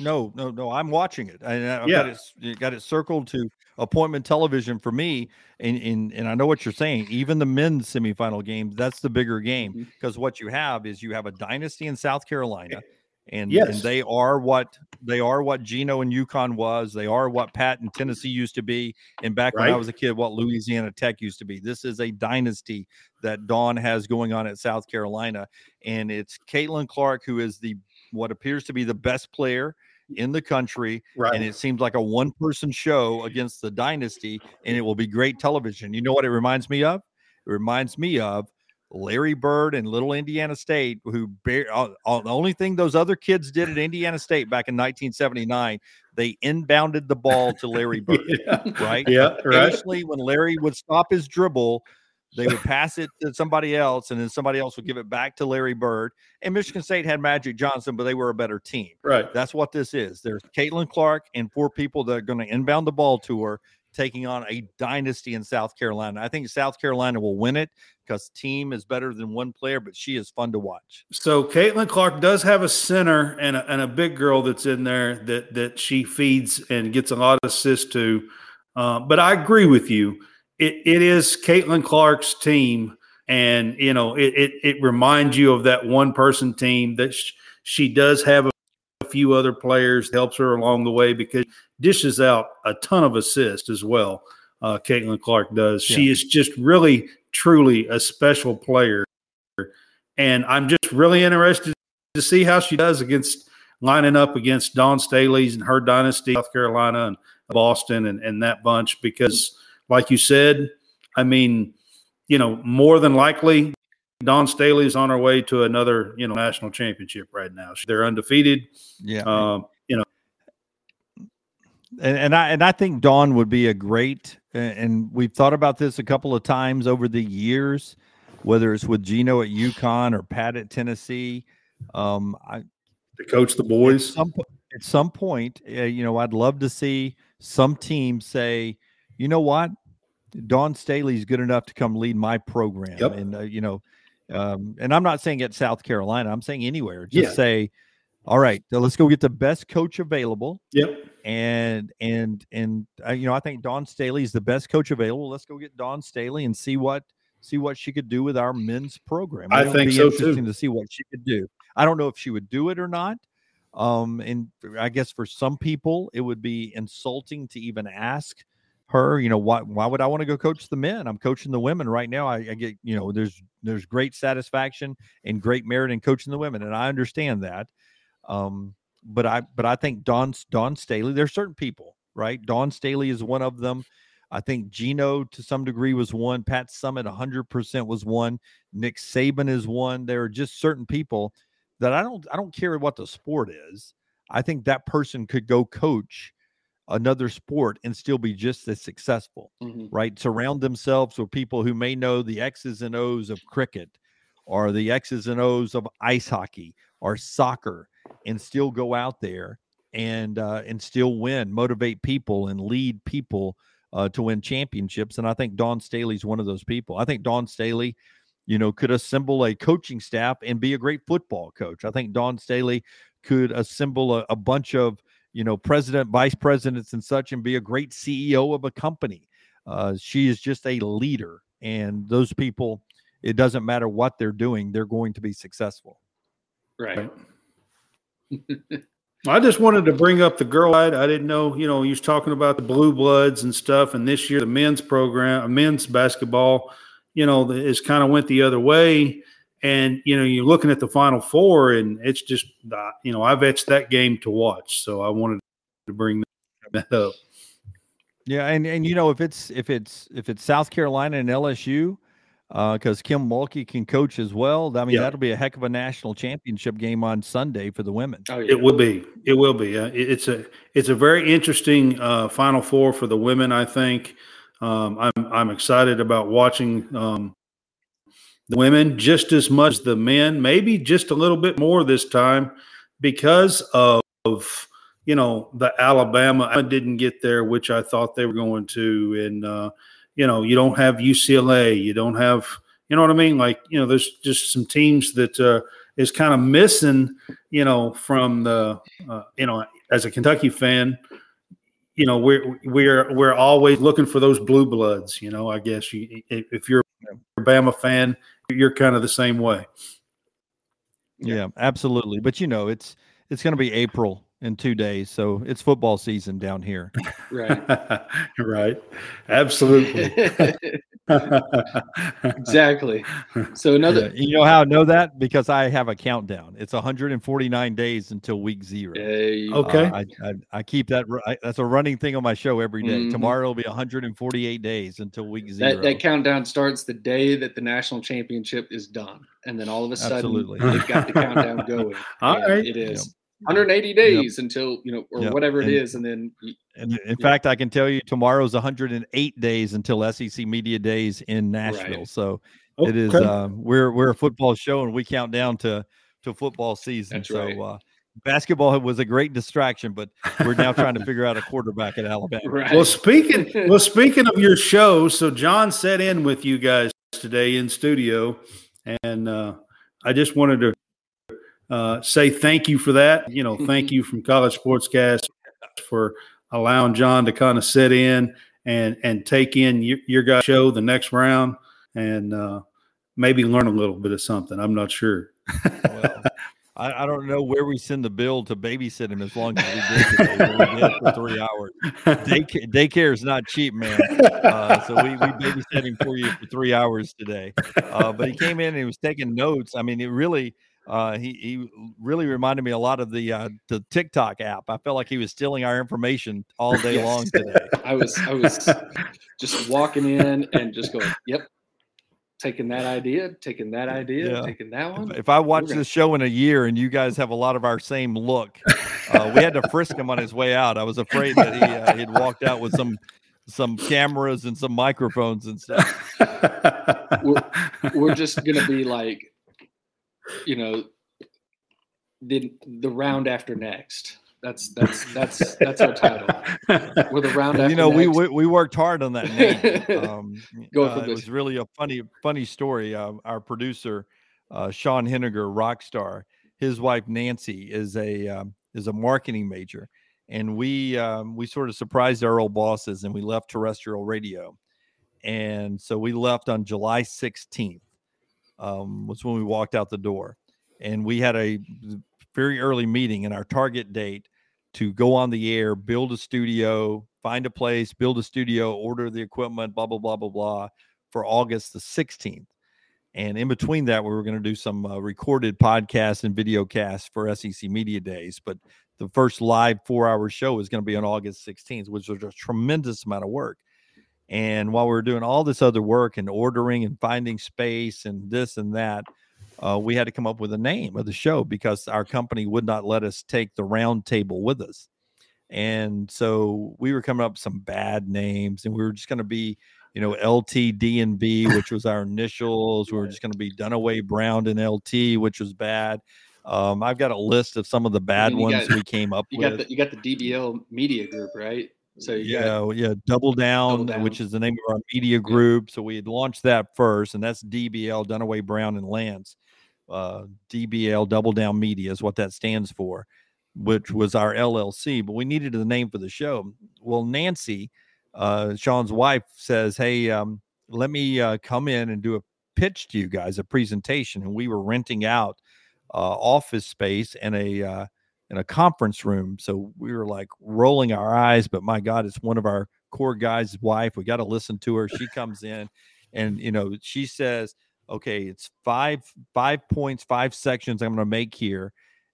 no, no, no. I'm watching it. I, have yeah. got it, got it circled to appointment television for me. And, and, and I know what you're saying. Even the men's semifinal games, that's the bigger game because mm-hmm. what you have is you have a dynasty in South Carolina and Yes. and they are what they are what Gino and UConn was. They are what Pat and Tennessee used to be, and back when I was a kid, what Louisiana Tech used to be. This is a dynasty that Dawn has going on at South Carolina, and it's Caitlin Clark who is the what appears to be the best player in the country Right. and it seems like a one person show against the dynasty and it will be great television you know what it reminds me of it reminds me of larry bird and little indiana state who bear, uh, uh, the only thing those other kids did at indiana state back in 1979 they inbounded the ball to larry *laughs* bird yeah. right Yeah. Right. when larry would stop his dribble they would pass it to somebody else and then somebody else would give it back to larry bird and michigan state had magic johnson but they were a better team Right. that's what this is. There's Caitlin Clark and four people that are going to inbound the ball to her, taking on a dynasty in South Carolina. I think South Carolina will win it because team is better than one player, but she is fun to watch. So Caitlin Clark does have a center and a, and a big girl that's in there that that she feeds and gets a lot of assists to. Uh, but I agree with you. It it is Caitlin Clark's team, and you know it it, it reminds you of that one person team that sh- she does have a, few other players helps her along the way because dishes out a ton of assists as well. Uh, Caitlin Clark does. She is just really truly a special player and I'm just really interested to see how she does against lining up against Dawn Staley's and her dynasty, South Carolina and Boston and, and that bunch. Because, like you said, I mean, you know, more than likely, Dawn Staley is on her way to another, you know, national championship right now. They're undefeated. Yeah. Um, you know, and, and I and I think Dawn would be a great and- we've thought about this a couple of times over the years, whether it's with Gino at UConn or Pat at Tennessee. Um, I to coach the at boys. some, at some point, uh, you know, I'd love to see some team say, you know what, Dawn is good enough to come lead my program, Yep. and uh, you know, um, and I'm not saying at South Carolina, I'm saying anywhere. Just Yeah. say, all right, so let's go get the best coach available, Yep. and and and uh, you know, I think Dawn Staley is the best coach available. Let's go get Dawn Staley and see what see what she could do with our men's program. I It'll think be so, too. to see what she could do. I don't know if she would do it or not. Um, and I guess for some people, it would be insulting to even ask her, you know, why why would I want to go coach the men? I'm coaching the women right now. I, I get, you know, there's there's great satisfaction and great merit in coaching the women, and I understand that. Um, but I but I think Dawn Dawn Staley, there's certain people, right? Dawn Staley is one of them. I think Gino to some degree was one. Pat Summitt 100% was one. Nick Saban is one. There are just certain people that I don't I don't care what the sport is. I think that person could go coach another sport and still be just as successful Mhm. right? Surround themselves with people who may know the X's and O's of cricket or the X's and O's of ice hockey or soccer and still go out there and uh, and still win, motivate people and lead people uh, to win championships. And I think Dawn Staley's one of those people. I think Dawn Staley, you know, could assemble a coaching staff and be a great football coach. I think Dawn Staley could assemble a, a bunch of you know president, vice presidents, and such, and be a great CEO of a company. Uh, she is just a leader, and those people, it doesn't matter what they're doing, they're going to be successful. Right. I just wanted to bring up the girl. I, I didn't know, you know, you was talking about the blue bloods and stuff, and this year the men's program, uh, men's basketball, you know, is kind of went the other way. And you know, you're looking at the final four, and it's just, uh, you know, I've etched that game to watch. So I wanted to bring that up. Yeah, and and you know if it's if it's if it's South Carolina and LSU, because Kim Mulkey can coach as well. I mean Yeah. that'll be a heck of a national championship game on Sunday for the women. Oh yeah. It will be. It will be. Uh, it- it's a it's a very interesting uh, Final Four for the women. I think um, I'm I'm excited about watching um, the women just as much as the men, maybe just a little bit more this time because of, you know the Alabama I didn't get there, which I thought they were going to, and uh, you know you don't have UCLA, you don't have you know what I mean, like you know there's just some teams that. Uh, is kind of missing, you know, from the, uh, you know, as a Kentucky fan, you know, we're we're we're always looking for those blue bloods. You know, I guess you, if you're a Bama fan, you're kind of the same way. Yeah, absolutely. But you know, it's it's going to be April in two days, so it's football season down here. *laughs* Right. *laughs* right. Absolutely. *laughs* exactly. So another, Yeah, you know how I know that because I have a countdown. It's 149 days until week zero. Hey, Okay. Uh, I, I I keep that. I, that's a running thing on my show every day. Mhm. Tomorrow will be 148 days until week zero. that, that countdown starts the day that the national championship is done, and then all of a sudden Absolutely. they've got the countdown *laughs* going. All and right. it is 180 days until you know, or Yep. whatever it And- is, and then And in Yeah. fact, I can tell you tomorrow's 108 days until SEC Media Days in Nashville. Right. So it is. Okay. Uh, we're we're a football show, and we count down to to football season. That's so right. uh, basketball was a great distraction, but we're now trying to *laughs* figure out a quarterback at Alabama. right. Well, speaking *laughs* well, speaking of your show, so John sat in with you guys today in studio, and uh, I just wanted to uh, say thank you for that. You know, thank you from College Sportscast for allowing John to kind of sit in and and take in your, your guys' show the next round, and uh, maybe learn a little bit of something. I'm not sure. Well, I, I don't know where we send the bill to babysit him as long as we did today. we did for three hours. Daycare, daycare is not cheap, man. Uh, so we, we babysat him for you for three hours today. Uh, but he came in and he was taking notes. I mean, it really, uh, he he really reminded me a lot of the uh, the TikTok app. I felt like he was stealing our information all *laughs* day Yes. long today. *laughs* I was I was *laughs* just walking in and just going, "Yep." Taking that idea, taking that idea, Yeah. taking that one. If, if I watch gonna- this show in a year and you guys have a lot of our same look, uh, we had to frisk him on his way out. I was afraid that he uh, he'd walked out with some some cameras and some microphones and stuff. We're just gonna be like, you know, the the round after next. That's that's that's that's our title. *laughs* We're the round after you know, we, next. we we worked hard on that name. *laughs* Um, uh, it this. was really a funny funny story. Uh, our producer, uh, Sean Henniger, rock star, his wife Nancy is a um, is a marketing major, and we um, we sort of surprised our old bosses, and we left terrestrial radio, and so we left on July sixteenth. Um, was when we walked out the door, and we had a very early meeting, and our target date to go on the air, build a studio, find a place, build a studio, order the equipment, blah blah blah blah blah, for August the sixteenth. And in between that, we were going to do some uh, recorded podcasts and video casts for SEC Media Days. But the first live four hour show is going to be on August 16th, which was a tremendous amount of work. And while we were doing all this other work and ordering and finding space and this and that, uh, we had to come up with a name of the show because our company would not let us take the round table with us. And so we were coming up with some bad names and we were just going to be, you know, LTD&B, which was our initials. We were just going to be Dunaway Brown and LT, which was bad. Um, I've got a list of some of the bad you ones got- we came up you with. got the you got the DBL media group, right? So you yeah, yeah, double down, Double which is the name of our media group. So we had launched that first, and that's DBL Dunaway Brown and Lance. Uh, DBL Double Down Media is what that stands for, which was our LLC. But we needed a name for the show. Well, Nancy, uh, Sean's wife, says, "Hey, um, let me uh, come in and do a pitch to you guys, a presentation." And we were renting out uh, office space and a uh, in a conference room. So we were like rolling our eyes, but my God, it's one of our core guys' wife. We got to listen to her. She comes in and you know, she says, Okay, it's five, five points, five sections I'm gonna make here.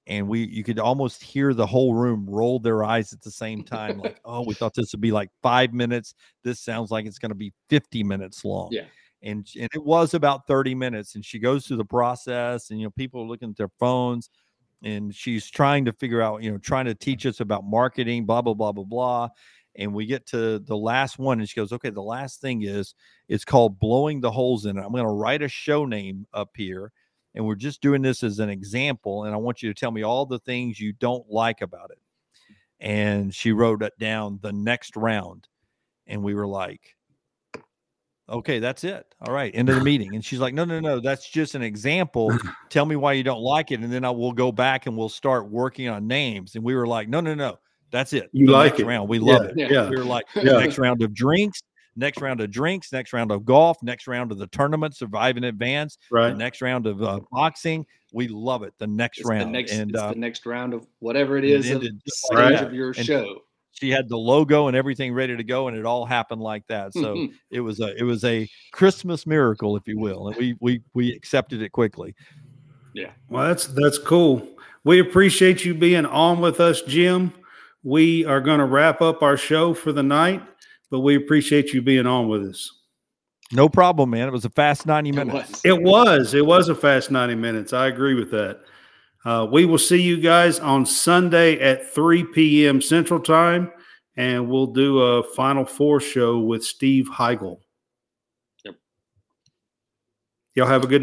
And we you could almost hear the whole room roll their eyes at the same time, like, *laughs* oh, we thought this would be like five minutes. This sounds like it's gonna be 50 minutes long. Yeah. And, and it was about 30 minutes. And she goes through the process, and you know, people are looking at their phones and she's trying to figure out, you know, trying to teach us about marketing, blah, blah, blah, blah, blah. And we get to the last one, and she goes, Okay, the last thing is it's called blowing the holes in it. I'm going to write a show name up here, and we're just doing this as an example. And I want you to tell me all the things you don't like about it. And she wrote it down the next round. And we were like, Okay, that's it. All right, end of the meeting. And she's like, No, no, no, that's just an example. Tell me why you don't like it. And then I will go back and we'll start working on names. And we were like, No, no, no, that's it. You The like next it. round. We love Yeah, it. Yeah. yeah. We were like, Yeah. next round of drinks, next round of drinks, next round of golf, next round of the tournament, survive in advance, the Right. next round of uh, boxing. We love it. The next It's round, the next, and it's uh, the next round of whatever it it is of ended the just stage like of your And- show. She had the logo and everything ready to go, and it all happened like that. So mm-hmm. it was a it was a Christmas miracle, if you will, and we we we accepted it quickly. Yeah. Well, that's that's cool. We appreciate you being on with us, Jim. We are going to wrap up our show for the night, but we appreciate you being on with us. No problem, man. It was a fast ninety It minutes. was. It was. It was a fast 90 minutes. I agree with that. Uh, we will see you guys on Sunday at 3 p.m. Central Time, and we'll do a Final Four show with Steve Heigl. Yep. Y'all have a good night.